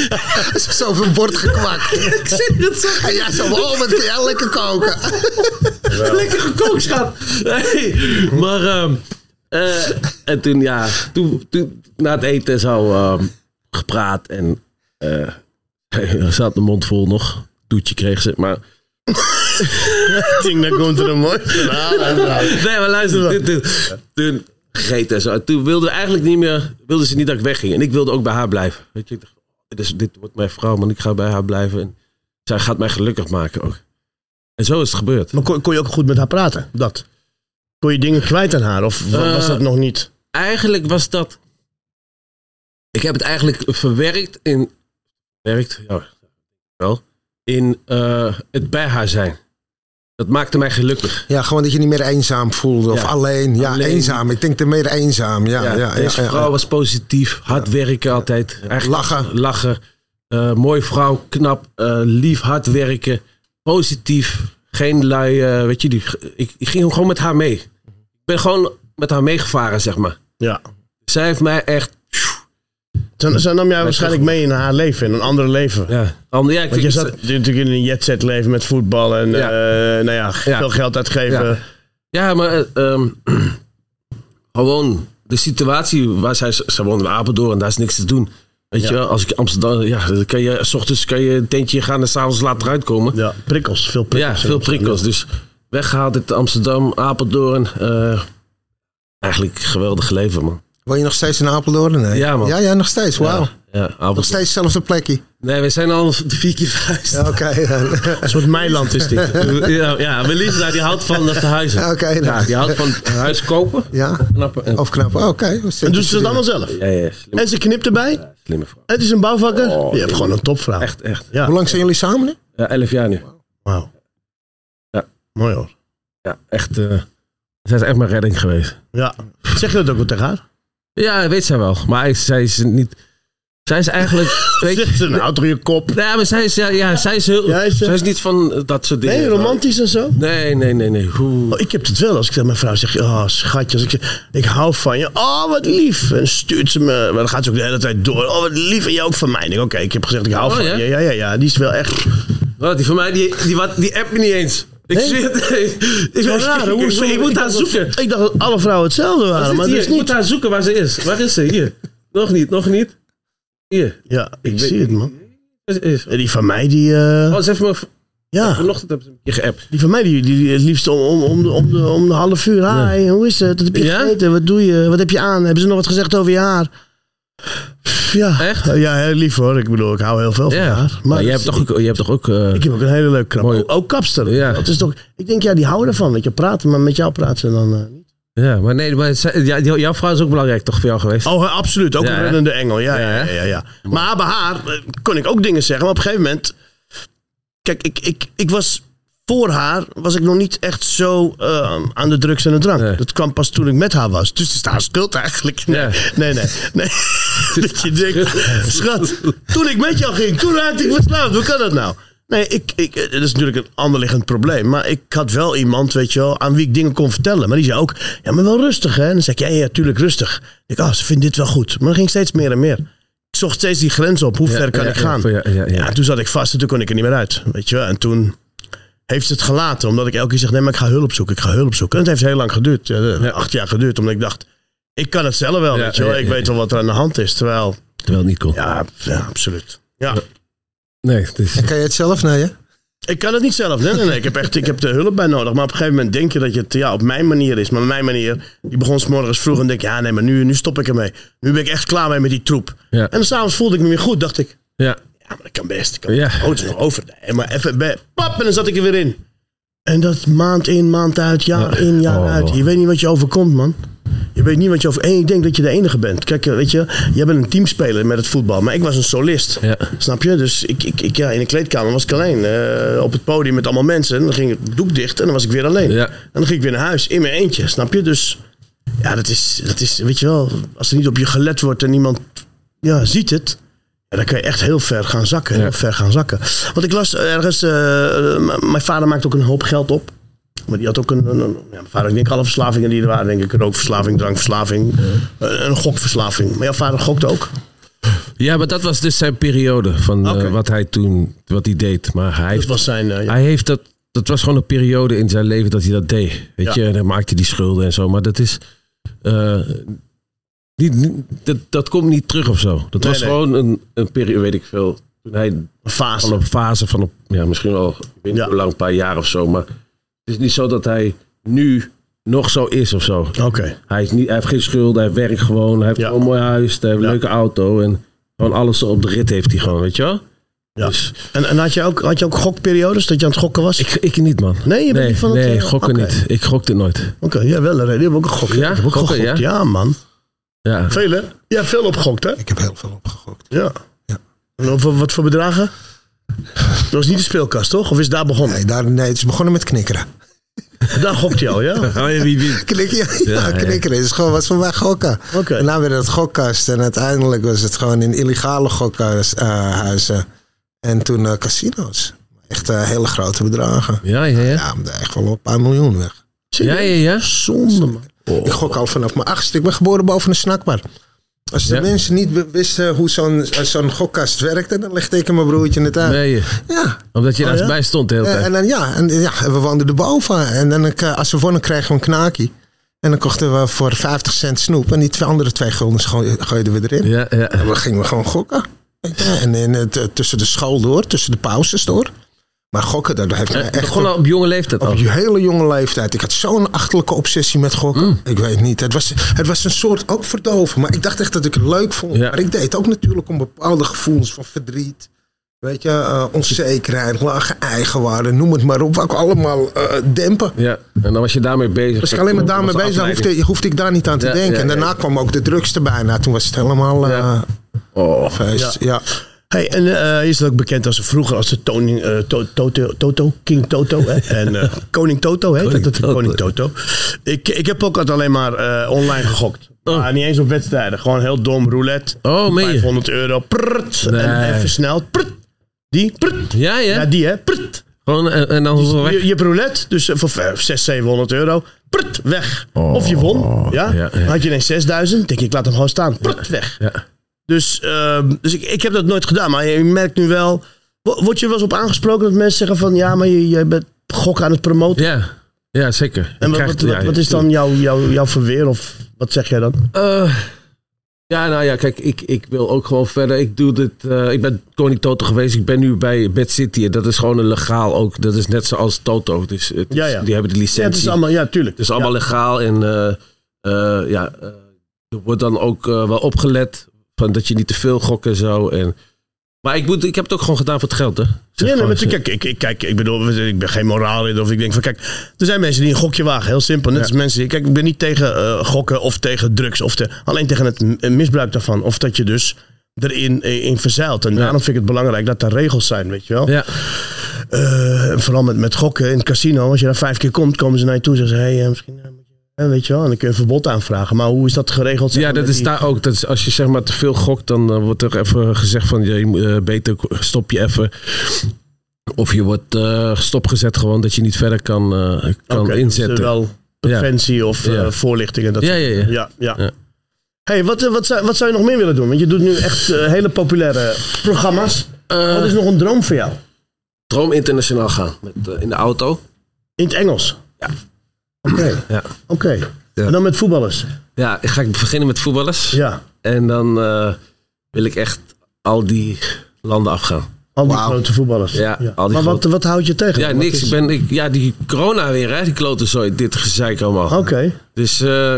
Speaker 3: Zo een bord gekwakt.
Speaker 2: Ik zit het zo
Speaker 3: En ja, zo, oh, wat kun jij lekker koken.
Speaker 2: Lekker gekookt, schat. Nee, maar... ehm, eh, en toen, ja... Toen, toen, na het eten zo ehm, gepraat. En eh ze had de mond vol nog. Toetje kreeg ze. Maar...
Speaker 1: Ik denk, komt er een mooi verhaal uit.
Speaker 2: Nee, maar luister. Toen, toen, toen gegeten en zo. En toen wilde eigenlijk niet meer, wilde ze niet dat ik wegging. En ik wilde ook bij haar blijven. Weet je, ik dacht, dit, is, dit wordt mijn vrouw, man. Ik ga bij haar blijven. En zij gaat mij gelukkig maken ook. En zo is het gebeurd.
Speaker 1: Maar kon, kon je ook goed met haar praten? Dat. Kon je dingen kwijt aan haar? Of wa- was
Speaker 2: Eh,
Speaker 1: dat nog niet?
Speaker 2: Eigenlijk was dat... Ik heb het eigenlijk verwerkt in... Werkt, ja, wel. In eh, het bij haar zijn. Dat maakte mij gelukkig.
Speaker 3: Ja, gewoon dat je niet meer eenzaam voelde. Of
Speaker 2: Ja.
Speaker 3: alleen. Ja,
Speaker 2: Alleen.
Speaker 3: eenzaam. Ik denk er meer eenzaam. Ja, ja, ja,
Speaker 2: deze
Speaker 3: ja,
Speaker 2: vrouw was positief, hard werken altijd. Eigenlijk
Speaker 3: Lachen.
Speaker 2: Lachen. Eh, mooie vrouw, knap, eh, lief, hard werken. Positief. Geen lui, eh, weet je, die, ik, ik ging gewoon met haar mee. Ik ben gewoon met haar meegevaren, zeg maar.
Speaker 1: Ja.
Speaker 2: Zij heeft mij echt,
Speaker 1: Zo nam jij waarschijnlijk mee in haar leven, in een ander leven.
Speaker 2: ja, ander, ja ik
Speaker 1: Want je zat natuurlijk in een jetset leven met voetbal en
Speaker 2: Ja.
Speaker 1: eh, nou ja,
Speaker 2: Ja.
Speaker 1: veel geld uitgeven.
Speaker 2: Ja. Ja, maar eh, ehm, gewoon de situatie waar zij, zij woont in Apeldoorn en daar is niks te doen. Weet
Speaker 1: Ja.
Speaker 2: je wel, als ik Amsterdam, ja, dan kan je, s ochtends kan je een tentje gaan en s'avonds laat eruit komen.
Speaker 1: Ja, prikkels, veel
Speaker 2: Ja,
Speaker 1: prikkels.
Speaker 2: veel prikkels. Dus weggehaald uit Amsterdam, Apeldoorn. eh, eigenlijk geweldig leven, man.
Speaker 3: Woon je nog steeds in Apeldoorn? Nee.
Speaker 2: Ja, man.
Speaker 3: Ja, ja, nog steeds. Wauw.
Speaker 2: Ja, ja, Apeldoorn.
Speaker 3: Nog steeds dezelfde plekje.
Speaker 2: Nee, we zijn al vier keer verhuisd.
Speaker 3: Ja, Oké, dan.
Speaker 1: Een soort Meiland is dit.
Speaker 2: Ja, ja Melissa die houdt van te huizen.
Speaker 3: Oké.
Speaker 2: Ja, die houdt van huis kopen.
Speaker 3: Ja,
Speaker 2: Knappen. En,
Speaker 3: of knap. Oké.
Speaker 1: En doet ze dat allemaal zelf?
Speaker 2: ja, ja, slim,
Speaker 1: En ze knipt erbij?
Speaker 2: slimme vrouw.
Speaker 1: Het is een bouwvakker?
Speaker 2: Oh,
Speaker 1: je hebt gewoon een topvrouw.
Speaker 2: Echt, echt.
Speaker 1: Ja.
Speaker 3: Hoe lang zijn jullie samen nu?
Speaker 2: Ja, elf jaar nu.
Speaker 1: Wauw.
Speaker 2: Ja.
Speaker 1: Mooi hoor.
Speaker 2: Ja, echt. eh zij is echt mijn redding geweest.
Speaker 1: Ja. Zeg je dat ook wel tegen haar?
Speaker 2: Ja, weet zij wel. Maar zij is niet. Zij is eigenlijk. Weet je,
Speaker 1: Zegt ze, nou, toch je kop.
Speaker 2: ja, maar zij is, ja, ja, zij is heel.
Speaker 1: Ja, is ze-
Speaker 2: zij is niet van dat soort dingen.
Speaker 1: Nee, romantisch en zo?
Speaker 2: Nee, nee, nee, nee. Hoe...
Speaker 1: Oh, ik heb het wel. Als ik tegen mijn vrouw zeg, oh schatje, als ik, zeg, ik hou van je. Oh, wat lief. En stuurt ze me, maar dan gaat ze ook de hele tijd door. Oh, wat lief. En jij ook van mij. Ik denk, oké, ik heb gezegd, ik hou
Speaker 2: Oh,
Speaker 1: van
Speaker 2: ja?
Speaker 1: je. Ja, ja, ja. Die is wel echt...
Speaker 2: Wat, die van mij, die, die, wat, die app me niet eens. Ik het. Ik, ik,
Speaker 1: raar,
Speaker 2: ik, moet haar zoeken.
Speaker 1: dat- Ik dacht dat alle vrouwen hetzelfde waren,
Speaker 2: zit
Speaker 1: maar is
Speaker 2: Ik moet haar zoeken waar ze is. Waar is ze? Hier. Nog niet, nog niet. Hier.
Speaker 1: Ja, ik zie het, man.
Speaker 2: Is, is.
Speaker 1: Die van mij, die... eh,
Speaker 2: Oh, ze heeft me...
Speaker 1: ja,
Speaker 2: Vanochtend hebben ze een keer geappt.
Speaker 1: die van mij, die, die, het liefst om, om, om, de, om, de, om de half uur. Hi, hoe is het? Wat heb je
Speaker 2: Ja?
Speaker 1: gegeten? Wat doe je? Wat heb je aan? Hebben ze nog wat gezegd over je haar? Ja.
Speaker 2: Echt?
Speaker 1: Ja, heel lief hoor. Ik bedoel, ik hou heel veel van
Speaker 2: Ja.
Speaker 1: haar.
Speaker 2: Maar jij
Speaker 1: het
Speaker 2: hebt
Speaker 1: is-
Speaker 2: toch ook... Je hebt toch ook eh,
Speaker 1: Ik heb ook een hele leuke knap. Ook, ook kapster.
Speaker 2: Ja.
Speaker 1: Dat is toch, ik denk, ja, die houden ervan. Weet je, praten, maar met jou praten ze dan eh, niet.
Speaker 2: Ja, maar nee, maar ja, jou- jouw vrouw is ook belangrijk toch voor jou geweest?
Speaker 1: Oh, absoluut. Ook
Speaker 2: Ja,
Speaker 1: een reddende engel. Ja, ja,
Speaker 2: Ja,
Speaker 1: ja. Maar bij haar eh, kon ik ook dingen zeggen. Maar op een gegeven moment... Kijk, ik, ik, ik was... Voor haar was ik nog niet echt zo eh, aan de drugs en de drank.
Speaker 2: Nee.
Speaker 1: Dat kwam pas toen ik met haar was. Dus het is haar schuld eigenlijk. Nee,
Speaker 2: Ja.
Speaker 1: nee, nee. nee. dat je denkt, schat, toen ik met jou ging, toen raakte ik verslaafd. Hoe kan dat nou? Nee, ik, ik, eh, dat is natuurlijk een anderliggend probleem. Maar ik had wel iemand, weet je wel, aan wie ik dingen kon vertellen. Maar die zei ook, ja, maar wel rustig, hè? En dan zei ik, ja, ja, tuurlijk rustig. Ik oh, ze vindt dit wel goed. Maar dan ging steeds meer en meer. Ik zocht steeds die grens op. Hoe
Speaker 2: Ja,
Speaker 1: ver kan
Speaker 2: ja,
Speaker 1: ik
Speaker 2: ja,
Speaker 1: gaan?
Speaker 2: voor- ja, ja, ja.
Speaker 1: Ja, toen zat ik vast en toen kon ik er niet meer uit. Weet je wel. En toen heeft ze het gelaten. Omdat ik elke keer zeg, nee, maar ik ga hulp zoeken. Ik ga hulp zoeken. En het heeft heel lang geduurd. Ja, Acht jaar geduurd. Omdat ik dacht, ik kan het zelf wel.
Speaker 2: Ja,
Speaker 1: weet je wel. ik
Speaker 2: ja,
Speaker 1: weet wel wat er aan de hand is. Terwijl,
Speaker 2: Terwijl het niet kon.
Speaker 1: ja, ja absoluut. Ja.
Speaker 2: Nee, het is...
Speaker 3: Kan je het zelf? Nee, hè?
Speaker 1: Ik kan het niet zelf. Nee, nee, nee. Ik heb echt ik heb de hulp bij nodig. Maar op een gegeven moment denk je dat je het ja, op mijn manier is. Maar mijn manier, die begon s morgens vroeg en denk ja, nee, maar nu, nu stop ik ermee. Nu ben ik echt klaar mee met die troep.
Speaker 2: Ja.
Speaker 1: En s'avonds voelde ik me weer goed. Dacht ik,
Speaker 2: Ja.
Speaker 1: Ja, maar dat kan best. Ik kan,
Speaker 2: Ja.
Speaker 1: Oh, het is nog over. Nee, maar even, bij, pap, en dan zat ik er weer in. En dat maand in, maand uit, jaar in, jaar
Speaker 2: Oh.
Speaker 1: uit. Je weet niet wat je overkomt, man. Je weet niet wat je over... En ik denk dat je de enige bent. Kijk, eh, weet je, jij bent een teamspeler met het voetbal. Maar ik was een solist.
Speaker 2: Ja.
Speaker 1: Snap je? Dus ik, ik, ik, ja, in de kleedkamer was ik alleen. eh, op het podium met allemaal mensen. En dan ging het doek dicht en dan was ik weer alleen.
Speaker 2: Ja.
Speaker 1: En dan ging ik weer naar huis in mijn eentje. Snap je? Dus ja, dat is, dat is, weet je wel, als er niet op je gelet wordt en niemand ja, ziet het. Ja, dan kan je echt heel ver gaan zakken.
Speaker 2: Ja.
Speaker 1: Heel ver gaan zakken. Want ik las ergens, eh, mijn vader maakt ook een hoop geld op. Maar die had ook een, een, een- ja, mijn vader, ik denk alle verslavingen die er waren, denk ik, rookverslaving, drankverslaving, een, een gokverslaving. Maar jouw vader gokte ook.
Speaker 2: ja, maar dat was dus zijn periode van eh, wat hij toen, wat hij deed. Maar hij
Speaker 1: Dat
Speaker 2: heeft,
Speaker 1: was zijn, eh, ja.
Speaker 2: hij heeft dat, dat was gewoon een periode in zijn leven dat hij dat deed. Weet
Speaker 1: Ja.
Speaker 2: je, en dan maakte die schulden en zo. Maar dat is, niet, niet- dat, dat komt niet terug of zo. Dat
Speaker 1: Nee,
Speaker 2: was
Speaker 1: nee.
Speaker 2: gewoon een, een periode, weet ik veel. Toen hij
Speaker 1: een fase.
Speaker 2: van een fase van, ja, misschien wel, ik weet niet
Speaker 1: Ja.
Speaker 2: hoe lang, een paar jaar of zo. Maar het is niet zo dat hij nu nog zo is of zo.
Speaker 1: Oké.
Speaker 2: Hij, is niet, hij heeft geen schuld, hij werkt gewoon, hij heeft
Speaker 1: Ja.
Speaker 2: gewoon een mooi huis, hij heeft een
Speaker 1: Ja.
Speaker 2: leuke auto en gewoon alles op de rit heeft hij gewoon, weet je wel?
Speaker 1: Ja.
Speaker 2: Dus
Speaker 1: En, en had, je ook, had je ook gokperiodes dat je aan het gokken was?
Speaker 2: ik, ik niet, man.
Speaker 1: Nee, je bent
Speaker 2: nee,
Speaker 1: niet van het,
Speaker 2: Nee,
Speaker 1: eh,
Speaker 2: gokken niet. Ik gokte nooit.
Speaker 1: Oké, ja, wel. hè. Die hebben ook gegokt.
Speaker 2: Ja?
Speaker 1: Ik heb ook
Speaker 2: Gokken, ja?
Speaker 1: Ja, man.
Speaker 2: Ja.
Speaker 1: Veel, hè? Ja, veel opgegokt, hè?
Speaker 3: Ik heb heel veel opgegokt.
Speaker 1: Ja.
Speaker 3: Ja.
Speaker 1: En over wat voor bedragen? Dat was niet de speelkast, toch? Of is het daar begonnen?
Speaker 3: Nee, daar, nee, het is begonnen met knikkeren.
Speaker 1: Daar gokt hij al, ja?
Speaker 2: Oh, ja, wie wint?
Speaker 3: Knikkeren, ja,
Speaker 2: Ja, ja.
Speaker 3: knikkeren. Het is gewoon wat voor mij gokken.
Speaker 1: Oké.
Speaker 3: En dan werd het gokkast. En uiteindelijk was het gewoon in illegale gokhuizen. en toen eh, casino's. Echt eh, hele grote bedragen.
Speaker 2: Ja, ja, ja.
Speaker 3: Ja, echt wel een paar miljoen weg.
Speaker 2: Ja, ja, ja.
Speaker 1: Zonde, man.
Speaker 3: Ik gok al vanaf mijn achtste. Ik ben geboren boven een snackbar. Als de
Speaker 2: Ja.
Speaker 3: mensen niet wisten hoe zo'n zo'n gokkast werkte, dan legde ik en mijn broertje het uit.
Speaker 2: Nee,
Speaker 3: Ja.
Speaker 2: omdat je
Speaker 1: Oh,
Speaker 2: daar
Speaker 1: ja?
Speaker 2: bij stond de hele tijd.
Speaker 3: en dan ja, en, ja, en we woonden erboven. En dan, ik, eh, als we wonnen, kregen we een knaakie. En dan kochten we voor 50 cent snoep. En die twee andere twee guldens gooi- gooiden we erin.
Speaker 2: Ja, ja.
Speaker 3: En dan gingen we gewoon gokken. En in het, eh, tussen de school door, tussen de pauzes door. Maar gokken, dat heeft me
Speaker 2: Het
Speaker 3: echt...
Speaker 2: al op jonge leeftijd al.
Speaker 3: Op je hele jonge leeftijd. Ik had zo'n achterlijke obsessie met gokken.
Speaker 2: Mm.
Speaker 3: Ik weet niet. Het was, het was een soort ook verdoven. Maar ik dacht echt dat ik het leuk vond.
Speaker 2: Ja.
Speaker 3: Maar ik deed ook natuurlijk om bepaalde gevoelens van verdriet. Weet je, eh, onzekerheid, lage eigenwaarde, noem het maar op. Wou ik allemaal eh, dempen.
Speaker 2: Ja, en dan was je daarmee bezig.
Speaker 3: Dus ik alleen maar daarmee
Speaker 2: was
Speaker 3: bezig, dan hoefde, hoefde ik daar niet aan te
Speaker 2: Ja,
Speaker 3: denken.
Speaker 2: ja,
Speaker 3: en daarna kwam ook de drugs erbij. Nou, toen was het helemaal
Speaker 2: Ja. Oh,
Speaker 3: feest. Ja.
Speaker 1: Hey, en eh, is ook bekend als vroeger als de toning, eh, to, Toto, Toto, King Toto. Hè? En eh, Koning Toto heet
Speaker 2: Koning
Speaker 1: dat.
Speaker 2: Toto.
Speaker 1: Koning Toto. Ik, ik heb ook altijd alleen maar eh, online gegokt.
Speaker 2: Oh.
Speaker 1: Maar niet eens op wedstrijden. Gewoon heel dom roulette.
Speaker 2: Oh, meen je?
Speaker 1: 500 euro. Prrt. En even snel. Prrt. Die. Prrt.
Speaker 2: Ja, ja.
Speaker 1: Ja, die hè. Prrt.
Speaker 2: Gewoon, en, dan weg?
Speaker 1: Je, je hebt roulette, dus eh, voor 600, 700 euro. Prrt, weg. of je won. Ja?
Speaker 2: Oh, ja,
Speaker 1: had je ineens 6000. Denk ik, ik laat hem gewoon staan. Prrt, weg.
Speaker 2: Ja.
Speaker 1: Dus, ehm, dus ik, ik heb dat nooit gedaan. Maar je merkt nu wel... wo- Word je wel eens op aangesproken dat mensen zeggen van... Ja, maar je, je bent gok aan het promoten.
Speaker 2: Ja, ja zeker.
Speaker 1: en wat, wat,
Speaker 2: ja,
Speaker 1: wat, wat
Speaker 2: ja,
Speaker 1: is dan jouw, jouw, jouw verweer? Of wat zeg jij dan?
Speaker 2: Eh, ja, nou ja, kijk, ik, ik wil ook gewoon verder. Ik doe dit. eh, ik ben Koning Toto geweest. Ik ben nu bij Bad City. En dat is gewoon een legaal ook. Dat is net zoals Toto. Dus het is-
Speaker 1: Ja, ja.
Speaker 2: die hebben de
Speaker 1: Ja,
Speaker 2: licentie.
Speaker 1: het is allemaal... Ja, tuurlijk.
Speaker 2: Het is allemaal legaal. En eh, ja, er wordt dan ook wel opgelet. Van dat je niet te veel gokt en zo. En, maar ik, moet, ik heb het ook gewoon gedaan voor het geld, hè? Zeg
Speaker 1: Ja, nee, maar kijk, ik, ik, kijk, ik bedoel, ik ben geen moraalridder of ik denk van, kijk, er zijn mensen die een gokje wagen, heel simpel. Net
Speaker 2: Ja.
Speaker 1: als mensen, kijk, ik ben niet tegen eh, gokken of tegen drugs, of te, alleen tegen het misbruik daarvan. Of dat je dus erin eh, in verzeilt. En daarom vind ik het belangrijk dat er regels zijn, weet je wel.
Speaker 2: Ja,
Speaker 1: Eh, vooral met, met gokken in het casino, als je daar vijf keer komt, komen ze naar je toe en zeggen, hé, hey, misschien... eh, weet je wel, en dan kun je een verbod aanvragen. Maar hoe is dat geregeld?
Speaker 2: ja dat is
Speaker 1: die-
Speaker 2: daar ook. Dat is, als je zeg maar te veel gokt, dan eh, wordt er even gezegd van... Je eh, beter stop je even. Of je wordt eh, stopgezet gewoon, dat je niet verder kan, kan
Speaker 1: dus,
Speaker 2: inzetten.
Speaker 1: eh, wel preventie of
Speaker 2: Ja.
Speaker 1: voorlichting en dat
Speaker 2: Ja, ja, ja.
Speaker 1: ja, ja.
Speaker 2: Ja.
Speaker 1: Hey, wat, wat, zou, wat zou je nog meer willen doen? Want je doet nu echt hele populaire programma's. Wat is nog een droom voor jou?
Speaker 2: Droom internationaal gaan met, in de auto.
Speaker 1: In het Engels?
Speaker 2: Ja.
Speaker 1: Oké,
Speaker 2: Ja.
Speaker 1: oké. En dan met voetballers?
Speaker 2: Ja, ga ik beginnen met voetballers.
Speaker 1: Ja.
Speaker 2: En dan eh, wil ik echt al die landen afgaan.
Speaker 1: Al die grote voetballers.
Speaker 2: Ja, al die
Speaker 1: maar wat,
Speaker 2: grote-
Speaker 1: wat houdt je tegen?
Speaker 2: Ja, niks.
Speaker 1: is-
Speaker 2: Ik ben, ik, ja, die corona weer, hè, die klote zooi, dit gezeik allemaal.
Speaker 1: Oké.
Speaker 2: Dus eh,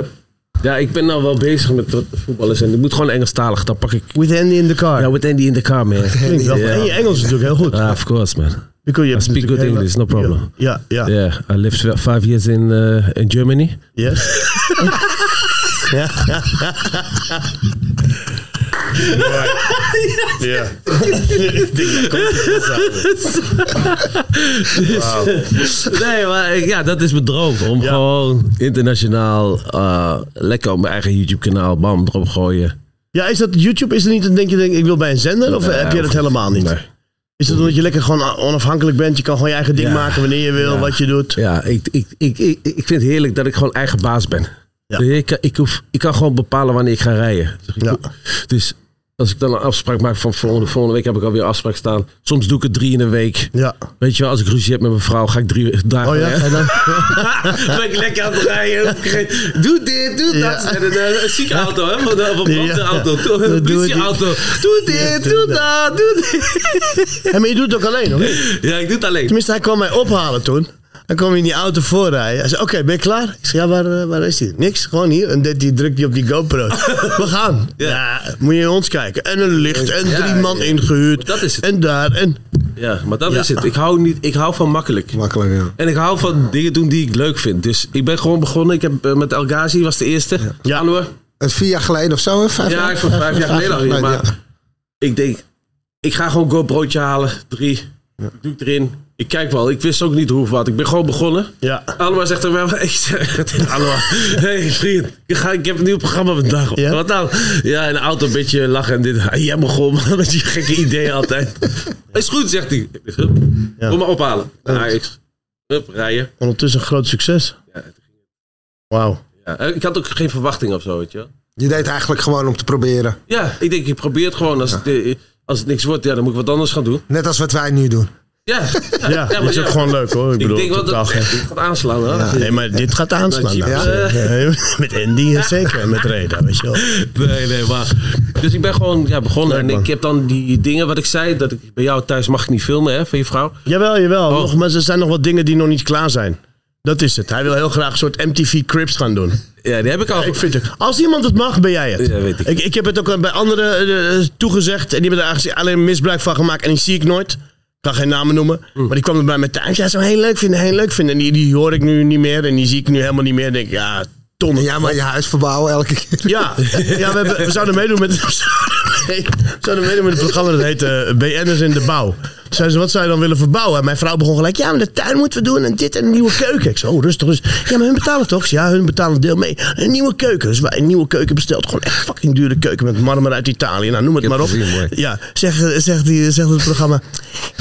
Speaker 2: ja, ik ben nou wel bezig met wat voetballers. En ik moet gewoon Engelstalig, dan pak ik...
Speaker 1: With Andy in the car.
Speaker 2: Ja, with Andy in the car, man.
Speaker 1: Klinkt wel goed.
Speaker 2: Ja.
Speaker 1: En je Engels is natuurlijk heel goed.
Speaker 2: Ah, of course, man.
Speaker 1: Because
Speaker 2: I speak good English, no problem.
Speaker 1: Ja, ja.
Speaker 2: Yeah, I lived five years in, uh, in Germany.
Speaker 1: Yes. ja. Ja.
Speaker 2: Nee, maar ik- ja, dat is mijn droom. Om
Speaker 1: Ja.
Speaker 2: gewoon internationaal uh, lekker op mijn eigen YouTube-kanaal, bam, erop gooien.
Speaker 1: Ja, is dat YouTube? Is er niet, denk je, denk, ik wil bij een zender? Of
Speaker 2: Nee,
Speaker 1: heb je dat helemaal niet?
Speaker 2: Nee.
Speaker 1: Is het omdat je lekker gewoon onafhankelijk bent? Je kan gewoon je eigen ding
Speaker 2: Ja.
Speaker 1: maken wanneer je wil,
Speaker 2: Ja.
Speaker 1: wat je doet.
Speaker 2: Ja, ik, ik, ik, ik, ik vind het heerlijk dat ik gewoon eigen baas ben.
Speaker 1: Ja.
Speaker 2: Ik, kan- ik, hoef, ik kan gewoon bepalen wanneer ik ga rijden. Dus, ik-
Speaker 1: Ja.
Speaker 2: dus als ik dan een afspraak maak van volgende, volgende week heb ik alweer afspraak staan. Soms doe ik het drie in een week.
Speaker 1: Ja.
Speaker 2: Weet je wel, als ik ruzie heb met mijn vrouw, ga ik drie dagen
Speaker 1: Oh ja? En dan?
Speaker 2: Ben ik lekker aan het rijden. Doe dit, doe
Speaker 1: Ja.
Speaker 2: dat. En een, eh, een zieke auto, hè? Of een, brandauto.
Speaker 1: Doe
Speaker 2: Een politieauto. Doe dit, doe dat, doe dit.
Speaker 1: Ja, maar je doet het ook alleen, niet?
Speaker 2: Ja, ik doe het alleen.
Speaker 1: Tenminste, hij kwam mij ophalen toen. Dan kwam hij in die auto voorrijden. Hij zei, oké, ben je klaar? Ik zei, ja, waar, eh, waar is hij? Niks, gewoon hier. En dit- die drukt hij op die GoPro. We gaan. Ja. moet je in ons kijken. En een licht en
Speaker 2: Ja,
Speaker 1: drie man
Speaker 2: ja.
Speaker 1: ingehuurd.
Speaker 2: Dat is het.
Speaker 1: En daar. En
Speaker 2: Ja, maar dat
Speaker 1: Ja.
Speaker 2: is het. Ik hou, niet, ik hou van makkelijk.
Speaker 3: Makkelijk, ja.
Speaker 2: En ik hou van dingen doen die ik leuk vind. Dus ik ben gewoon begonnen. Ik heb eh, met El Ghazi was de eerste.
Speaker 1: Ja.
Speaker 3: Het vier jaar geleden of zo, hè? Vijf
Speaker 2: Ja,
Speaker 3: jaar?
Speaker 2: ik vond vijf jaar geleden alweer. Maar
Speaker 3: ja.
Speaker 2: ik denk, ik ga gewoon GoPro'tje halen. Drie. Ik doe het erin. Ik kijk wel. Ik wist ook niet hoe of wat. Ik ben gewoon begonnen.
Speaker 1: ja.
Speaker 2: Anwar zegt er wel. Ik zeg hey, vriend. Ik, ga, ik heb een nieuw programma vandaag.
Speaker 1: Ja?
Speaker 2: Wat nou? Ja, in de auto een beetje lachen en dit. Jij begon man, met die gekke ideeën altijd. Is goed, zegt hij. Hup, Kom maar ophalen. Ja, ik, hup, rijden.
Speaker 1: Ondertussen een groot succes.
Speaker 2: Ja,
Speaker 1: Wauw.
Speaker 2: Ja, eh, ik had ook geen verwachting of zo, weet je wel.
Speaker 3: Je deed eigenlijk gewoon om te proberen.
Speaker 2: Ja, ik denk, ik probeer het gewoon. Als, het, eh, als het niks wordt, ja, dan moet ik wat anders gaan doen.
Speaker 3: Net als wat wij nu doen.
Speaker 2: Ja,
Speaker 1: Ja, dat is ook gewoon leuk hoor. Ik
Speaker 2: Ik
Speaker 1: bedoel,
Speaker 2: denk wel dat het gaat aanslaan. Hoor.
Speaker 1: Nee, maar dit gaat aanslaan.
Speaker 2: Ja.
Speaker 1: Met Andy en zeker. Met Reda, weet je wel.
Speaker 2: Nee, nee, maar. Dus ik ben gewoon ja, begonnen.
Speaker 1: Leuk,
Speaker 2: en ik heb dan die dingen wat ik zei. Dat ik bij jou thuis mag ik niet filmen, hè, van je vrouw.
Speaker 1: Jawel, jawel.
Speaker 2: Oh.
Speaker 1: Nog, maar er zijn nog wat dingen die nog niet klaar zijn. Dat is het. Hij wil heel graag een soort MTV Crips gaan doen.
Speaker 2: Ja, die heb ik al.
Speaker 1: Ik vind het. Als iemand het mag, ben jij het.
Speaker 2: Ja, weet ik.
Speaker 1: Ik, ik heb het ook bij anderen eh, toegezegd. En die hebben er eigenlijk alleen misbruik van gemaakt. En die zie ik nooit. Ik kan geen namen noemen.
Speaker 2: Hm.
Speaker 1: Maar die kwam er bij mij thuis. Ja, zo heel leuk vinden, heel leuk vinden. En die, die hoor ik nu niet meer. En die zie ik nu helemaal niet meer. En denk ik, ja, ton.
Speaker 3: En jij maar je huis verbouwen elke keer.
Speaker 1: Ja, ja we, hebben, we zouden meedoen met, we zouden meedoen met het programma dat heet eh, BN'ers in de bouw. Zeiden ze, wat zou je dan willen verbouwen? En mijn vrouw begon gelijk, ja, maar de tuin moeten we doen en dit en een nieuwe keuken. Ik zei, oh, rustig, rustig. Ja, maar hun betalen toch? Ja, hun betalen deel mee. Een nieuwe keuken. Dus wij een nieuwe keuken besteld. Gewoon echt fucking dure keuken met marmer uit Italië. Nou, noem het maar op.
Speaker 2: gezien.
Speaker 1: Ja, zegt, zegt, die, zegt het programma.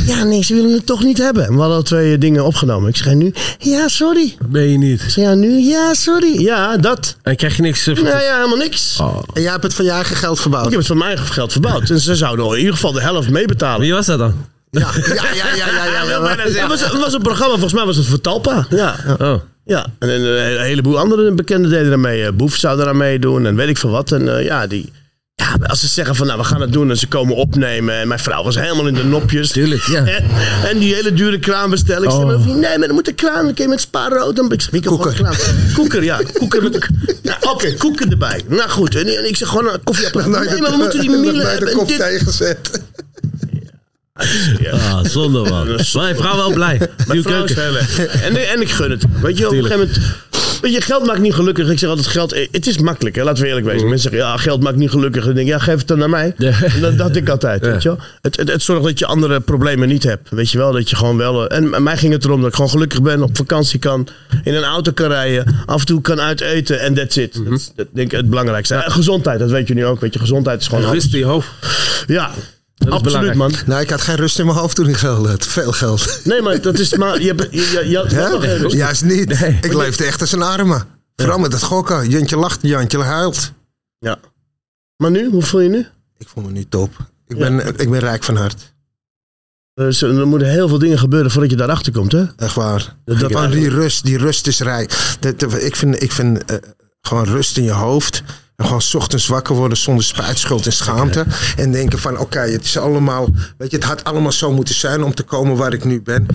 Speaker 1: Ja, nee, ze willen het toch niet hebben. En we hadden al twee dingen opgenomen. Ik zeg nu, ja, sorry.
Speaker 2: Ben je niet.
Speaker 1: Ik zeg, ja, nu, ja, sorry. Ja, dat.
Speaker 2: En krijg je niks. eh, van-
Speaker 1: Nou ja, helemaal niks.
Speaker 2: Oh.
Speaker 3: En jij hebt het van je eigen geld verbouwd.
Speaker 1: Ik heb het van mijn geld verbouwd. En ze zouden in ieder geval de helft meebetalen.
Speaker 2: Wie was dat dan?
Speaker 3: Ja, ja, ja, ja, ja, ja, ja,
Speaker 1: Het was, het was een programma, volgens mij was het voor Talpa. Ja, ja.
Speaker 2: Oh.
Speaker 1: ja. En een, een heleboel andere bekenden deden er mee. Eh, Boef zou eraan meedoen en weet ik veel wat. En eh, ja, die... Ja, als ze zeggen van nou we gaan het doen en ze komen opnemen. En mijn vrouw was helemaal in de nopjes.
Speaker 2: Tuurlijk, ja.
Speaker 1: En, en die hele dure kraan bestellen. Ik zeg,
Speaker 2: Oh.
Speaker 1: nee, maar dan moet een kraan. Kun je met spaarrood. Dan ik zeg, een kraan? Koeker, ja. Koeker met ja, Oké, koeker erbij. Nou goed. En, en ik zeg gewoon een koffieapparaat. Nee, maar we moeten die mielen hebben.
Speaker 3: de
Speaker 1: dit.
Speaker 2: Ah, zonde man. Je vrouw wel blij.
Speaker 1: Mijn
Speaker 2: Nieuwe
Speaker 1: vrouw is
Speaker 2: keuken.
Speaker 1: heel erg. En, en ik gun het. Weet je, op een gegeven moment... Weet je, geld maakt niet gelukkig. Ik zeg altijd, geld... Het is makkelijk, hè? laten we eerlijk wezen. Mensen zeggen, ja, geld maakt niet gelukkig. Dan denk ik, ja, geef het dan naar mij.
Speaker 2: Ja.
Speaker 1: En dat dacht ik altijd, weet je wel. Het, het, het zorgt dat je andere problemen niet hebt. Weet je wel, dat je gewoon wel... eh, En mij ging het erom dat ik gewoon gelukkig ben, op vakantie kan, in een auto kan rijden, af en toe kan uiteten en that's it. Dat is dat denk ik het belangrijkste. En gezondheid, dat weet je nu ook. Weet je, gezondheid is gewoon...
Speaker 2: Rust in je hoofd.
Speaker 1: Ja,
Speaker 2: is
Speaker 1: absoluut,
Speaker 2: belangrijk.
Speaker 1: man.
Speaker 3: Nou, ik had geen rust in mijn hoofd toen ik geld had. Veel geld.
Speaker 1: Nee, maar dat is maar... Je, had nog
Speaker 3: Hè?
Speaker 1: even-
Speaker 3: Juist niet. Ik leefde echt als een arme. Vooral met dat gokken. Jantje lacht, Jantje huilt.
Speaker 1: Ja. Maar nu, hoe voel je nu?
Speaker 3: Ik voel me nu top. Ik ben, ik ben rijk van hart.
Speaker 1: Dus er moeten heel veel dingen gebeuren voordat je daarachter komt, hè?
Speaker 3: Echt waar.
Speaker 1: Dat- dat-
Speaker 3: die rust, die rust is rijk. Dat, dat- ik vind, ik vind eh, gewoon rust in je hoofd. En gewoon 's ochtends wakker worden zonder spijt, schuld en schaamte. En denken van oké, het is allemaal. Weet je, het had allemaal zo moeten zijn om te komen waar ik nu ben.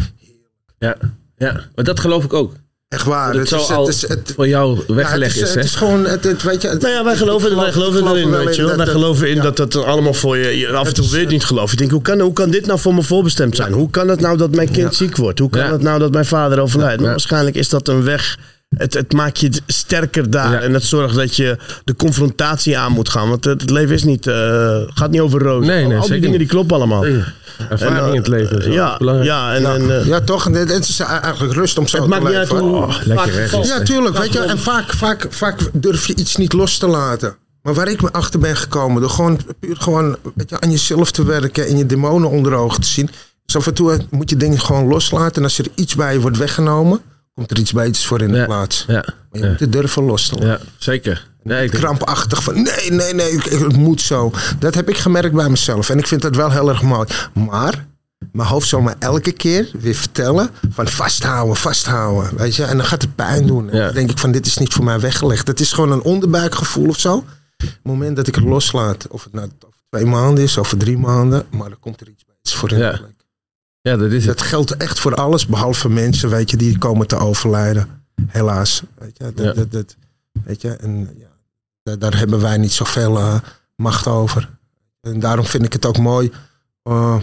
Speaker 2: Ja. ja, maar dat geloof ik ook.
Speaker 3: Echt waar.
Speaker 2: Dat het zo
Speaker 3: is,
Speaker 2: al
Speaker 3: het is, het,
Speaker 2: voor jou
Speaker 3: ja,
Speaker 2: weggelegd
Speaker 3: het is,
Speaker 2: is, hè?
Speaker 3: het is gewoon, het, het- weet je. het-
Speaker 1: Nou ja, wij geloven, wij geloven erin, weet je
Speaker 3: in
Speaker 1: wel. Wij
Speaker 3: dat-
Speaker 1: geloven in
Speaker 3: ja.
Speaker 1: dat dat allemaal voor je... je af en toe weer niet geloof. Je denkt, hoe kan, hoe kan dit nou voor me voorbestemd zijn? Hoe kan het nou dat mijn kind ziek wordt? Hoe kan
Speaker 2: Ja.
Speaker 1: het nou dat mijn vader overlijdt? Maar
Speaker 2: Ja.
Speaker 1: waarschijnlijk is dat een weg... Het, het maakt je sterker daar.
Speaker 2: Ja.
Speaker 1: En het zorgt dat je de confrontatie aan moet gaan. Want het, het leven is niet, eh, gaat niet over roos.
Speaker 2: Nee, nee,
Speaker 1: Al die
Speaker 2: zeker
Speaker 1: dingen
Speaker 2: niet.
Speaker 1: die kloppen allemaal.
Speaker 2: Ervaring
Speaker 1: En,
Speaker 2: in
Speaker 1: eh,
Speaker 2: het leven. is
Speaker 1: Ja,
Speaker 2: belangrijk.
Speaker 1: ja, en,
Speaker 3: Ja,
Speaker 1: en, eh,
Speaker 3: ja, toch? En Het het is eigenlijk rust om zo
Speaker 1: het
Speaker 3: te
Speaker 1: maakt niet uit.
Speaker 2: Oh, lekker,
Speaker 1: valt-
Speaker 3: Ja, tuurlijk. Weet je, en vaak, vaak, vaak durf je iets niet los te laten. Maar waar ik me achter ben gekomen, door gewoon, puur gewoon weet je, aan jezelf te werken en je demonen onder ogen te zien. Dus af en toe moet je dingen gewoon loslaten. En als er iets bij je wordt weggenomen, komt er iets beters voor in de plaats.
Speaker 2: Ja,
Speaker 3: Maar je moet het durven los te laten.
Speaker 2: ja, zeker. Nee,
Speaker 3: Krampachtig van nee, nee, nee, het moet zo. Dat heb ik gemerkt bij mezelf. En ik vind dat wel heel erg mooi. Maar mijn hoofd zal me elke keer weer vertellen van vasthouden, vasthouden. Weet je? En dan gaat het pijn doen. En
Speaker 2: Ja.
Speaker 3: dan denk ik van dit is niet voor mij weggelegd. Het is gewoon een onderbuikgevoel of zo. Op het moment dat ik het loslaat, of het nou twee maanden is, over drie maanden, maar dan komt er iets bij voor in
Speaker 2: Ja.
Speaker 3: de plek.
Speaker 2: Ja, dat is het.
Speaker 3: Dat geldt echt voor alles, behalve mensen, weet je, die komen te overlijden. Helaas. Weet je, dat,
Speaker 2: Ja.
Speaker 3: dat, dat- weet je en ja, daar, daar hebben wij niet zoveel eh, macht over. En daarom vind ik het ook mooi. eh,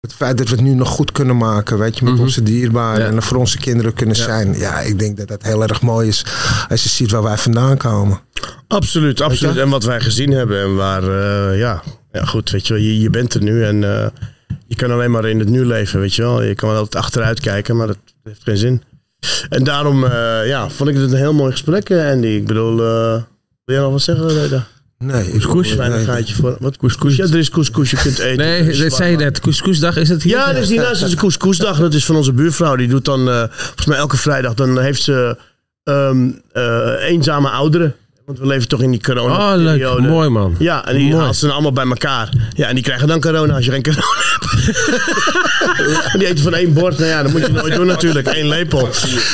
Speaker 3: het feit dat we het nu nog goed kunnen maken, weet je, met
Speaker 2: Mhm.
Speaker 3: onze dierbaren
Speaker 2: Ja.
Speaker 3: en voor onze kinderen kunnen
Speaker 2: Ja.
Speaker 3: zijn. Ja, ik denk dat dat heel erg mooi is als je ziet waar wij vandaan komen.
Speaker 1: Absoluut, absoluut. En wat wij gezien hebben en waar, eh, ja, ja, goed, weet je wel, je, je bent er nu en je kan alleen maar in het nu leven, weet je wel. Je kan wel altijd achteruit kijken, maar dat heeft geen zin. En daarom, eh, ja, vond ik het een heel mooi gesprek, eh, Andy. Ik bedoel, eh, wil jij nog wat zeggen, Reda?
Speaker 3: Nee,
Speaker 2: Couscous?
Speaker 1: Een klein
Speaker 3: nee.
Speaker 1: gaatje voor, wat couscous? Ja, er is couscous, je kunt eten.
Speaker 2: Nee,
Speaker 1: is
Speaker 2: dat zei je net. Couscousdag, is het hier?
Speaker 1: Ja, dus hiernaast is de couscousdag. Dat is van onze buurvrouw. Die doet dan, eh, volgens mij elke vrijdag, dan heeft ze ehm, eh, eenzame ouderen. Want we leven toch in die corona
Speaker 2: Oh, leuk. Mooi, man.
Speaker 1: Ja, en die
Speaker 2: Mooi.
Speaker 1: haalt ze dan allemaal bij elkaar. Ja, en die krijgen dan corona als je geen corona hebt. die eten van één bord. Nou ja, dat moet je nooit doen natuurlijk. Eén lepel.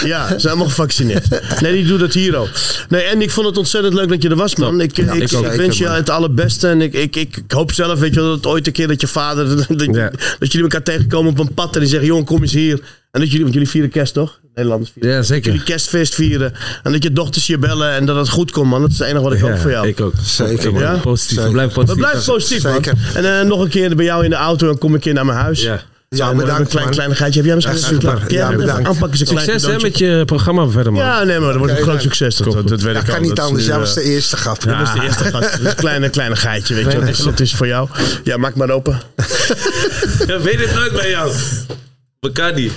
Speaker 1: Ja, ze zijn allemaal gevaccineerd. Nee, die doet dat hier ook. Nee, en ik vond het ontzettend leuk dat je er was, man. Ik, ik,
Speaker 3: ik
Speaker 1: ik,
Speaker 3: ook.
Speaker 1: wens je
Speaker 3: man.
Speaker 1: het allerbeste. En ik, ik, ik, hoop zelf, weet je wel, dat ooit een keer dat je vader... Dat,
Speaker 2: Ja.
Speaker 1: dat jullie elkaar tegenkomen op een pad en die zeggen, jongen, kom eens hier. En dat jullie, want jullie vieren kerst, toch? Nederlanders vieren
Speaker 2: Ja,
Speaker 1: Dat
Speaker 2: zeker.
Speaker 1: jullie kerstfeest vieren. En dat je dochters je bellen en dat het goed komt, man. Dat is het enige wat ik hoop voor jou.
Speaker 2: Ik ook.
Speaker 3: Zeker,
Speaker 2: man.
Speaker 1: Ja?
Speaker 2: Positief.
Speaker 3: Zeker.
Speaker 2: Blijf positief.
Speaker 1: blijf positief, man.
Speaker 3: Zeker.
Speaker 1: En eh, nog een keer bij jou in de auto en kom ik een keer naar mijn huis.
Speaker 2: Ja.
Speaker 3: Ja,
Speaker 1: eh,
Speaker 3: bedankt,
Speaker 1: Een klein, geitje. Heb jij misschien
Speaker 3: Ja,
Speaker 1: een klein... Ja,
Speaker 3: Ja, bedankt.
Speaker 1: Aanpakken ze een klein
Speaker 2: Succes hè, met je programma verder, man.
Speaker 1: Ja, nee, maar dat wordt een groot succes. Dat, dat, dat weet
Speaker 3: Ja,
Speaker 1: ik al.
Speaker 3: kan niet anders. Jij
Speaker 1: eh,
Speaker 3: was de eerste gast.
Speaker 1: Dat is de eerste gast. Dat is een kleine, kleine geitje, weet je. Dat is, dat is voor jou. Ja, maak maar open.
Speaker 2: Ja, weet het nooit bij jou. Bacardi.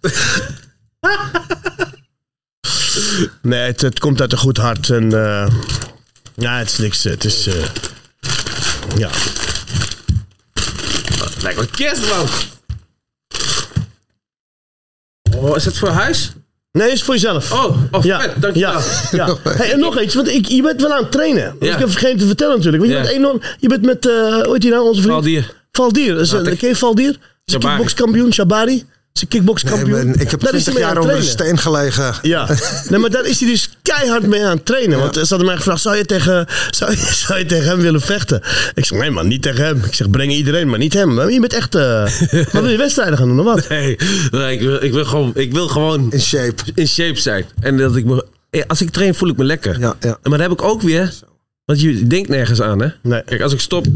Speaker 1: Nee, het, het komt uit een goed hart. En eh, ja, het is niks. Het is... eh, ja.
Speaker 2: Lijkt wel kerst, man. Oh, is het voor huis?
Speaker 1: Nee, is voor jezelf.
Speaker 2: Oh, oh
Speaker 1: Ja,
Speaker 2: vet, dankjewel.
Speaker 1: ja, ja. Hey, en nog iets, want ik, je bent wel aan het trainen.
Speaker 2: Ja.
Speaker 1: Ik heb vergeten te vertellen natuurlijk. Want je, bent enorm, je bent met, eh hoe heet die nou, onze vriend?
Speaker 2: Valdier.
Speaker 1: Valdier. Is,
Speaker 2: Nou,
Speaker 1: ken je Valdier? Is een kickbokskampioen, Shabari. Is een
Speaker 3: Nee,
Speaker 1: kickbokskampioen.
Speaker 3: ik heb
Speaker 1: Daar is
Speaker 3: 20
Speaker 1: hij mee aan
Speaker 3: jaar onder een steen gelegen.
Speaker 1: Ja, nee, maar daar is hij dus keihard mee aan het trainen. Want ze hadden mij gevraagd, zou je, tegen, zou, je, zou je tegen hem willen vechten? Ik zeg, nee man, niet tegen hem. Ik zeg, breng iedereen, maar niet hem. Maar je bent echt... eh wat wil je wedstrijden gaan doen, of wat?
Speaker 2: Nee, nee, ik, wil, ik, wil gewoon, ik wil gewoon
Speaker 3: In shape.
Speaker 2: in shape zijn. En dat ik me, eh, als ik train, voel ik me lekker.
Speaker 3: Ja, ja.
Speaker 2: Maar dan heb ik ook weer. Want je denkt nergens aan, hè?
Speaker 1: Nee.
Speaker 2: Kijk, als ik stop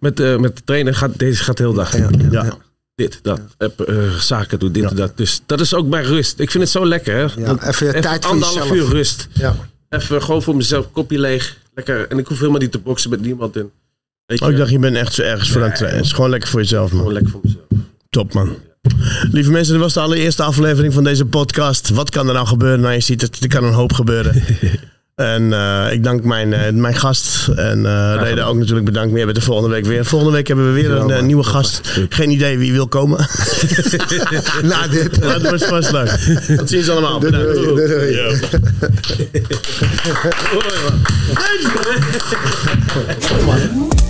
Speaker 2: met, eh met trainen, gaat deze gaat de hele dag.
Speaker 3: Ja, ja,
Speaker 1: Ja.
Speaker 3: ja.
Speaker 2: Dit, dat. Heb, eh, zaken doen, dit en dat. Dus dat is ook bij rust. Ik vind het zo lekker, hè?
Speaker 3: Ja,
Speaker 2: Dat-
Speaker 3: even je tijd voor
Speaker 2: anderhalf uur rust.
Speaker 3: Ja.
Speaker 2: Even gewoon voor mezelf, kopje leeg. Lekker. En ik hoef helemaal niet te boksen met niemand. En, weet je,
Speaker 1: Oh, ik dacht, je bent echt zo ergens voor aan het trainen. Het is gewoon lekker voor jezelf, man.
Speaker 2: gewoon lekker voor mezelf.
Speaker 1: Top, man. Lieve mensen, dit was de allereerste aflevering van deze podcast. Wat kan er nou gebeuren? Nou, je ziet het, er kan een hoop gebeuren. En eh, ik dank mijn, eh, mijn gast. En eh Reda ook natuurlijk bedankt. Maar jij bent er volgende week weer. Volgende week hebben we weer een nieuwe gast. Geen idee wie wil komen.
Speaker 3: Na dit.
Speaker 1: Het wordt vast leuk. Tot ziens allemaal. Bedankt.
Speaker 3: doei, doei.
Speaker 1: Ja.
Speaker 2: Mooi, man.